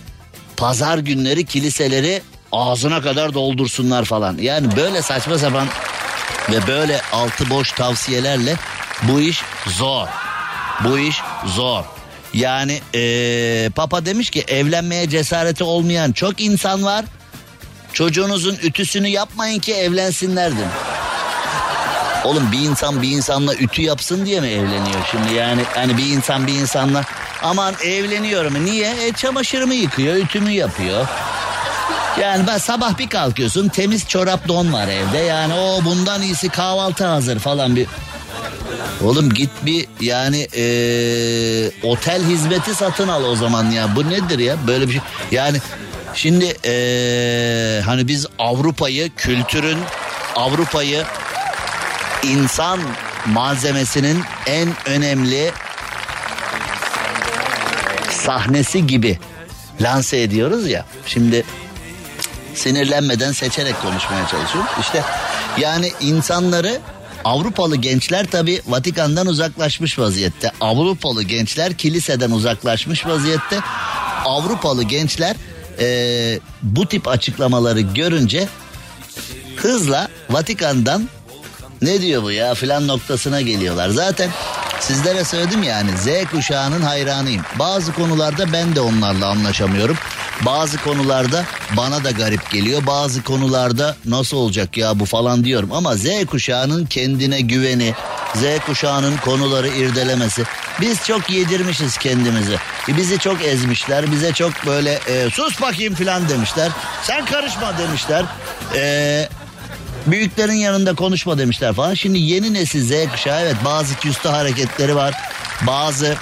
pazar günleri kiliseleri ağzına kadar doldursunlar falan. Yani böyle saçma sapan ve böyle altı boş tavsiyelerle bu iş zor. Bu iş zor. Yani ee, Papa demiş ki evlenmeye cesareti olmayan çok insan var. Çocuğunuzun ütüsünü yapmayın ki evlensinler demiş. Oğlum bir insan bir insanla ütü yapsın diye mi evleniyor şimdi yani hani bir insan bir insanla aman evleniyorum niye e, çamaşırımı yıkıyor ütümü yapıyor yani ben sabah bir kalkıyorsun temiz çorap don var evde yani o bundan iyisi kahvaltı hazır falan bir Oğlum git bir yani eee, otel hizmeti satın al o zaman ya. Bu nedir ya böyle bir şey. Yani şimdi eee, hani biz Avrupa'yı kültürün Avrupa'yı insan malzemesinin en önemli sahnesi gibi lanse ediyoruz ya. Şimdi sinirlenmeden seçerek konuşmaya çalışıyorum. İşte yani insanları Avrupalı gençler tabi Vatikan'dan uzaklaşmış vaziyette. Avrupalı gençler kiliseden uzaklaşmış vaziyette. Avrupalı gençler eee, bu tip açıklamaları görünce hızla Vatikan'dan ne diyor bu ya filan noktasına geliyorlar. Zaten sizlere söyledim yani Z kuşağının hayranıyım. Bazı konularda ben de onlarla anlaşamıyorum. Bazı konularda bana da garip geliyor. Bazı konularda nasıl olacak ya bu falan diyorum. Ama Z kuşağının kendine güveni, Z kuşağının konuları irdelemesi. Biz çok yedirmişiz kendimizi. Bizi çok ezmişler. Bize çok böyle e, sus bakayım filan demişler. Sen karışma demişler. Eee Büyüklerin yanında konuşma demişler falan. Şimdi yeni nesil Z kuşağı evet bazı küstah hareketleri var. Bazı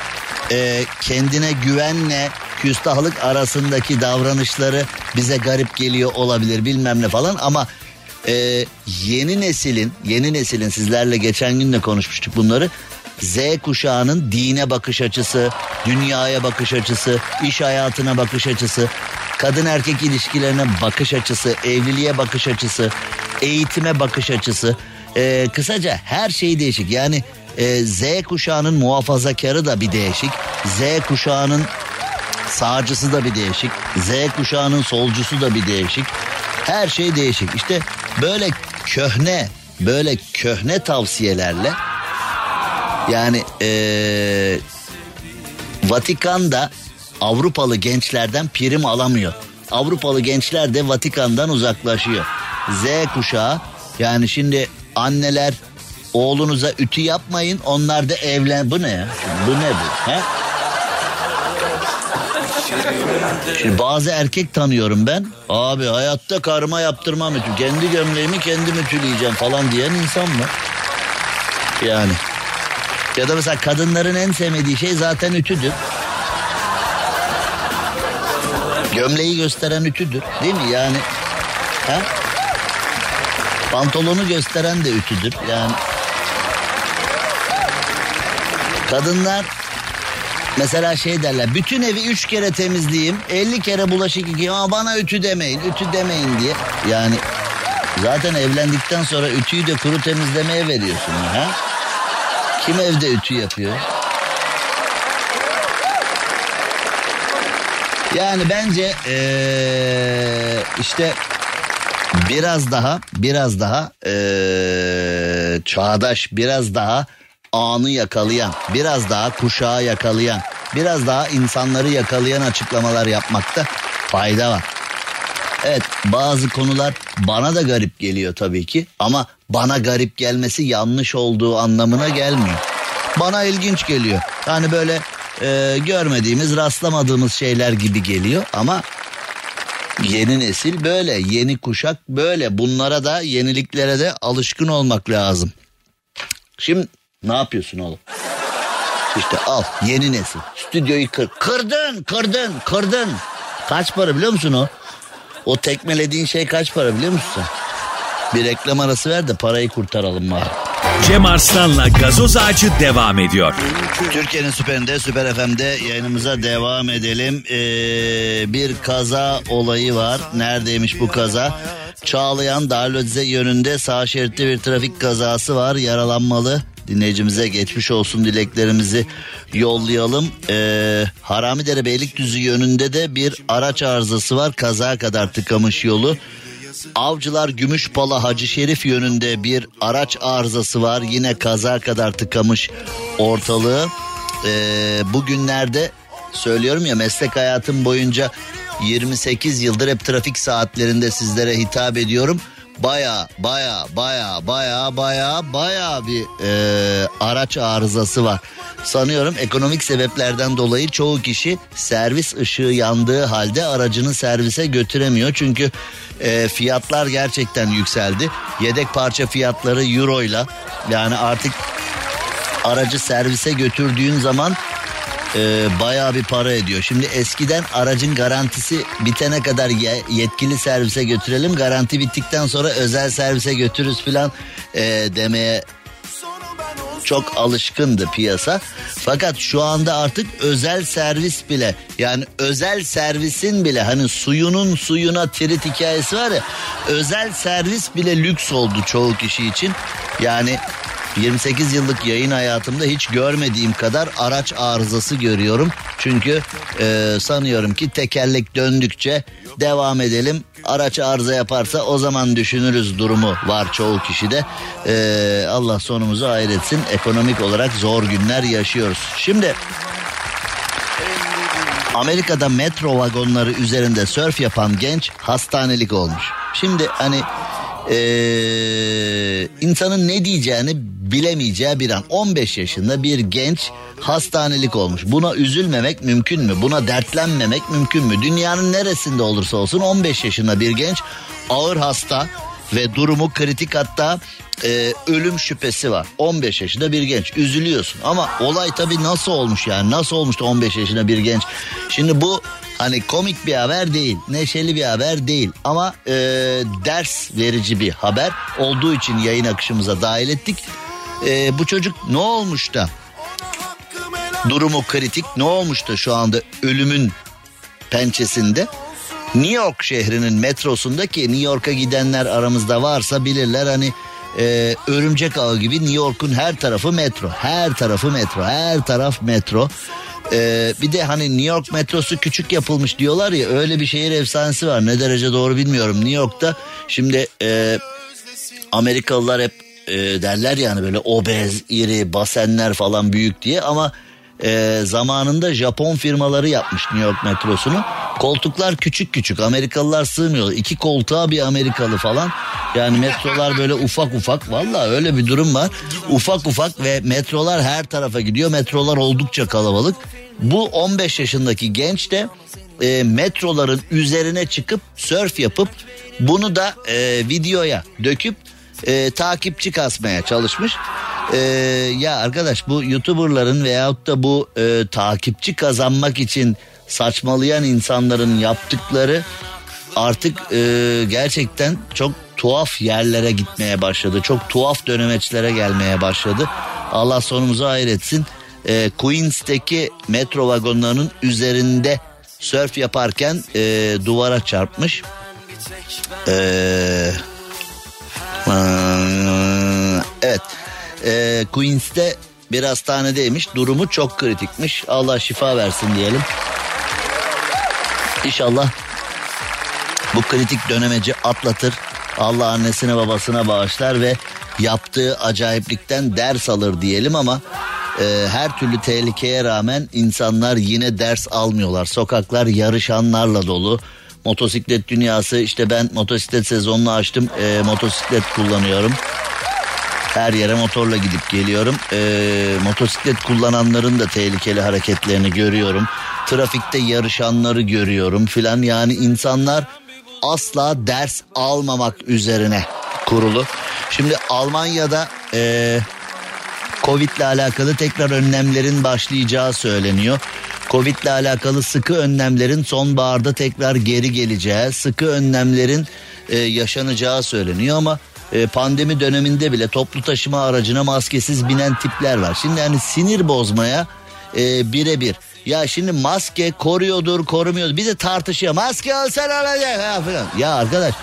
e, kendine güvenle küstahlık arasındaki davranışları bize garip geliyor olabilir bilmem ne falan ama e, yeni neslin yeni neslin sizlerle geçen gün de konuşmuştuk bunları. Z kuşağının dine bakış açısı, dünyaya bakış açısı, iş hayatına bakış açısı, kadın erkek ilişkilerine bakış açısı, evliliğe bakış açısı, eğitime bakış açısı. Ee, kısaca her şey değişik. Yani e, Z kuşağının muhafazakarı da bir değişik. Z kuşağının sağcısı da bir değişik. Z kuşağının solcusu da bir değişik. Her şey değişik. İşte böyle köhne, böyle köhne tavsiyelerle yani eee Vatikan'da Avrupalı gençlerden prim alamıyor. Avrupalı gençler de Vatikan'dan uzaklaşıyor. Z kuşağı yani şimdi anneler oğlunuza ütü yapmayın onlar da evlen... Bu ne ya? Bu ne bu? He? Şimdi bazı erkek tanıyorum ben. Abi hayatta karıma yaptırmam ütü. Kendi gömleğimi kendim ütüleyeceğim falan diyen insan mı? Yani. Ya da mesela kadınların en sevmediği şey zaten ütüdür. Gömleği gösteren ütüdür değil mi yani? Ha? Pantolonu gösteren de ütüdür yani. Kadınlar mesela şey derler bütün evi üç kere temizleyeyim 50 kere bulaşık yıkayayım ama bana ütü demeyin ütü demeyin diye. Yani zaten evlendikten sonra ütüyü de kuru temizlemeye veriyorsun ha? Kim evde ütü yapıyor? Yani bence ee, işte biraz daha biraz daha ee, çağdaş biraz daha anı yakalayan biraz daha kuşağı yakalayan biraz daha insanları yakalayan açıklamalar yapmakta fayda var. Evet bazı konular bana da garip geliyor tabii ki ama bana garip gelmesi yanlış olduğu anlamına gelmiyor. Bana ilginç geliyor. Yani böyle e, görmediğimiz, rastlamadığımız şeyler gibi geliyor ama yeni nesil böyle, yeni kuşak böyle. Bunlara da yeniliklere de alışkın olmak lazım. Şimdi ne yapıyorsun oğlum? İşte al yeni nesil. Stüdyoyu kır. Kırdın, kırdın, kırdın. Kaç para biliyor musun o? O tekmelediğin şey kaç para biliyor musun sen? Bir reklam arası ver de parayı kurtaralım bari. Cem Arslan'la gazoz ağacı devam ediyor. Türkiye'nin süperinde, Süper FM'de yayınımıza devam edelim. Ee, bir kaza olayı var. Neredeymiş bu kaza? Çağlayan Darlöze yönünde sağ şeritte bir trafik kazası var. Yaralanmalı. Dinleyicimize geçmiş olsun dileklerimizi yollayalım. Ee, Haramidere Beylikdüzü yönünde de bir araç arızası var. Kaza kadar tıkamış yolu. Avcılar Gümüşpala Hacı Şerif yönünde bir araç arızası var. Yine kaza kadar tıkamış ortalığı. Ee, bugünlerde söylüyorum ya meslek hayatım boyunca 28 yıldır hep trafik saatlerinde sizlere hitap ediyorum. Baya baya baya baya baya baya bir e, araç arızası var. Sanıyorum ekonomik sebeplerden dolayı çoğu kişi servis ışığı yandığı halde aracını servise götüremiyor. Çünkü e, fiyatlar gerçekten yükseldi. Yedek parça fiyatları euro ile yani artık aracı servise götürdüğün zaman e, bayağı bir para ediyor. Şimdi eskiden aracın garantisi bitene kadar ye- yetkili servise götürelim. Garanti bittikten sonra özel servise götürürüz falan e, demeye çok alışkındı piyasa. Fakat şu anda artık özel servis bile yani özel servisin bile hani suyunun suyuna tirit hikayesi var ya özel servis bile lüks oldu çoğu kişi için. Yani 28 yıllık yayın hayatımda hiç görmediğim kadar araç arızası görüyorum. Çünkü e, sanıyorum ki tekerlek döndükçe devam edelim. Araç arıza yaparsa o zaman düşünürüz durumu var çoğu kişide. E, Allah sonumuzu hayretsin. Ekonomik olarak zor günler yaşıyoruz. Şimdi Amerika'da metro vagonları üzerinde sörf yapan genç hastanelik olmuş. Şimdi hani ee, insanın ne diyeceğini bilemeyeceği bir an 15 yaşında bir genç hastanelik olmuş. Buna üzülmemek mümkün mü? Buna dertlenmemek mümkün mü? Dünyanın neresinde olursa olsun 15 yaşında bir genç ağır hasta ve durumu kritik hatta e, ölüm şüphesi var. 15 yaşında bir genç üzülüyorsun ama olay tabii nasıl olmuş yani nasıl olmuştu 15 yaşında bir genç. Şimdi bu hani komik bir haber değil neşeli bir haber değil ama e, ders verici bir haber olduğu için yayın akışımıza dahil ettik. E, bu çocuk ne olmuş da durumu kritik ne olmuş da şu anda ölümün pençesinde New York şehrinin metrosunda ki New York'a gidenler aramızda varsa bilirler hani e, örümcek ağı gibi New York'un her tarafı metro. Her tarafı metro. Her taraf metro. E, bir de hani New York metrosu küçük yapılmış diyorlar ya öyle bir şehir efsanesi var. Ne derece doğru bilmiyorum. New York'ta şimdi e, Amerikalılar hep e, derler yani böyle obez, iri, basenler falan büyük diye ama e, zamanında Japon firmaları yapmış New York metrosunu. Koltuklar küçük küçük Amerikalılar sığmıyor. İki koltuğa bir Amerikalı falan. Yani metrolar böyle ufak ufak. Valla öyle bir durum var. Ufak ufak ve metrolar her tarafa gidiyor. Metrolar oldukça kalabalık. Bu 15 yaşındaki genç de e, metroların üzerine çıkıp sörf yapıp bunu da e, videoya döküp e, takipçi kasmaya çalışmış. E, ya arkadaş bu youtuberların veyahut da bu e, takipçi kazanmak için saçmalayan insanların yaptıkları artık e, gerçekten çok tuhaf yerlere gitmeye başladı. Çok tuhaf dönemeçlere gelmeye başladı. Allah sonumuzu hayretsin. E, Queens'teki metro vagonlarının üzerinde sörf yaparken e, duvara çarpmış. Eee Evet. Ee, Queens'te bir hastanedeymiş. Durumu çok kritikmiş. Allah şifa versin diyelim. İnşallah bu kritik dönemeci atlatır. Allah annesine babasına bağışlar ve yaptığı acayiplikten ders alır diyelim ama e, her türlü tehlikeye rağmen insanlar yine ders almıyorlar. Sokaklar yarışanlarla dolu. motosiklet dünyası işte ben motosiklet sezonunu açtım e, motosiklet kullanıyorum. Her yere motorla gidip geliyorum. E, motosiklet kullananların da tehlikeli hareketlerini görüyorum. Trafikte yarışanları görüyorum filan yani insanlar asla ders almamak üzerine kurulu. Şimdi Almanya'da e, Covid ile alakalı tekrar önlemlerin başlayacağı söyleniyor. Covid ile alakalı sıkı önlemlerin sonbaharda tekrar geri geleceği, sıkı önlemlerin e, yaşanacağı söyleniyor ama e, pandemi döneminde bile toplu taşıma aracına maskesiz binen tipler var. Şimdi yani sinir bozmaya e, birebir. Ya şimdi maske koruyordur korumuyordur. Bir de tartışıyor. Maske alsan alacak ha falan. Ya arkadaş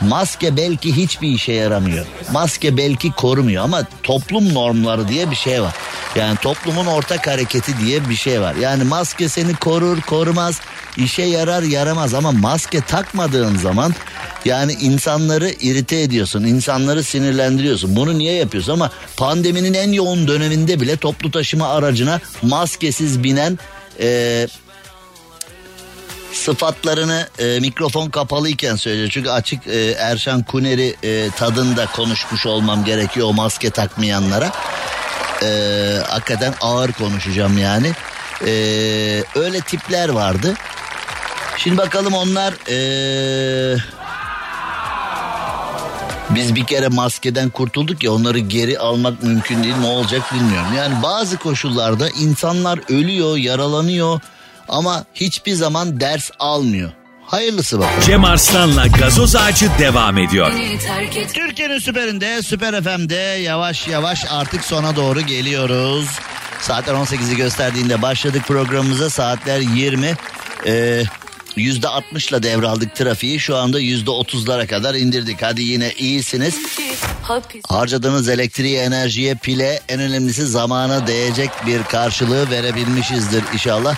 maske belki hiçbir işe yaramıyor. Maske belki korumuyor ama toplum normları diye bir şey var. Yani toplumun ortak hareketi diye bir şey var. Yani maske seni korur korumaz işe yarar yaramaz ama maske takmadığın zaman yani insanları irite ediyorsun, insanları sinirlendiriyorsun. Bunu niye yapıyorsun ama pandeminin en yoğun döneminde bile toplu taşıma aracına maskesiz binen e, sıfatlarını e, mikrofon kapalıyken söylüyor. Çünkü açık e, Erşan Kuneri e, tadında konuşmuş olmam gerekiyor o maske takmayanlara. E, hakikaten ağır konuşacağım yani. E, öyle tipler vardı. Şimdi bakalım onlar... E, biz bir kere maskeden kurtulduk ya onları geri almak mümkün değil ne olacak bilmiyorum. Yani bazı koşullarda insanlar ölüyor, yaralanıyor ama hiçbir zaman ders almıyor. Hayırlısı bakalım. Cem Arslan'la gazoz ağacı devam ediyor. Türkiye'nin süperinde, Süper FM'de yavaş yavaş artık sona doğru geliyoruz. Saatler 18'i gösterdiğinde başladık programımıza. Saatler 20. Ee, Yüzde 60'la devraldık trafiği şu anda yüzde 30'lara kadar indirdik. Hadi yine iyisiniz. Harcadığınız elektriği, enerjiye, pile en önemlisi zamana değecek bir karşılığı verebilmişizdir inşallah.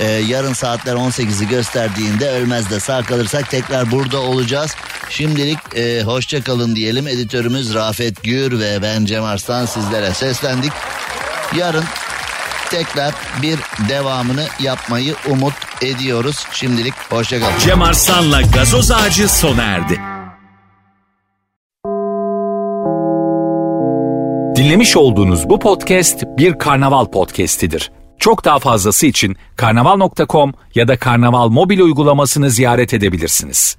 Ee, yarın saatler 18'i gösterdiğinde ölmez de sağ kalırsak tekrar burada olacağız. Şimdilik e, hoşça kalın diyelim. Editörümüz Rafet Gür ve ben Cem Arslan sizlere seslendik. Yarın tekrar bir devamını yapmayı umut ediyoruz. Şimdilik hoşçakalın. Cem Arslan'la gazoz ağacı sona erdi. Dinlemiş olduğunuz bu podcast bir karnaval podcastidir. Çok daha fazlası için karnaval.com ya da karnaval mobil uygulamasını ziyaret edebilirsiniz.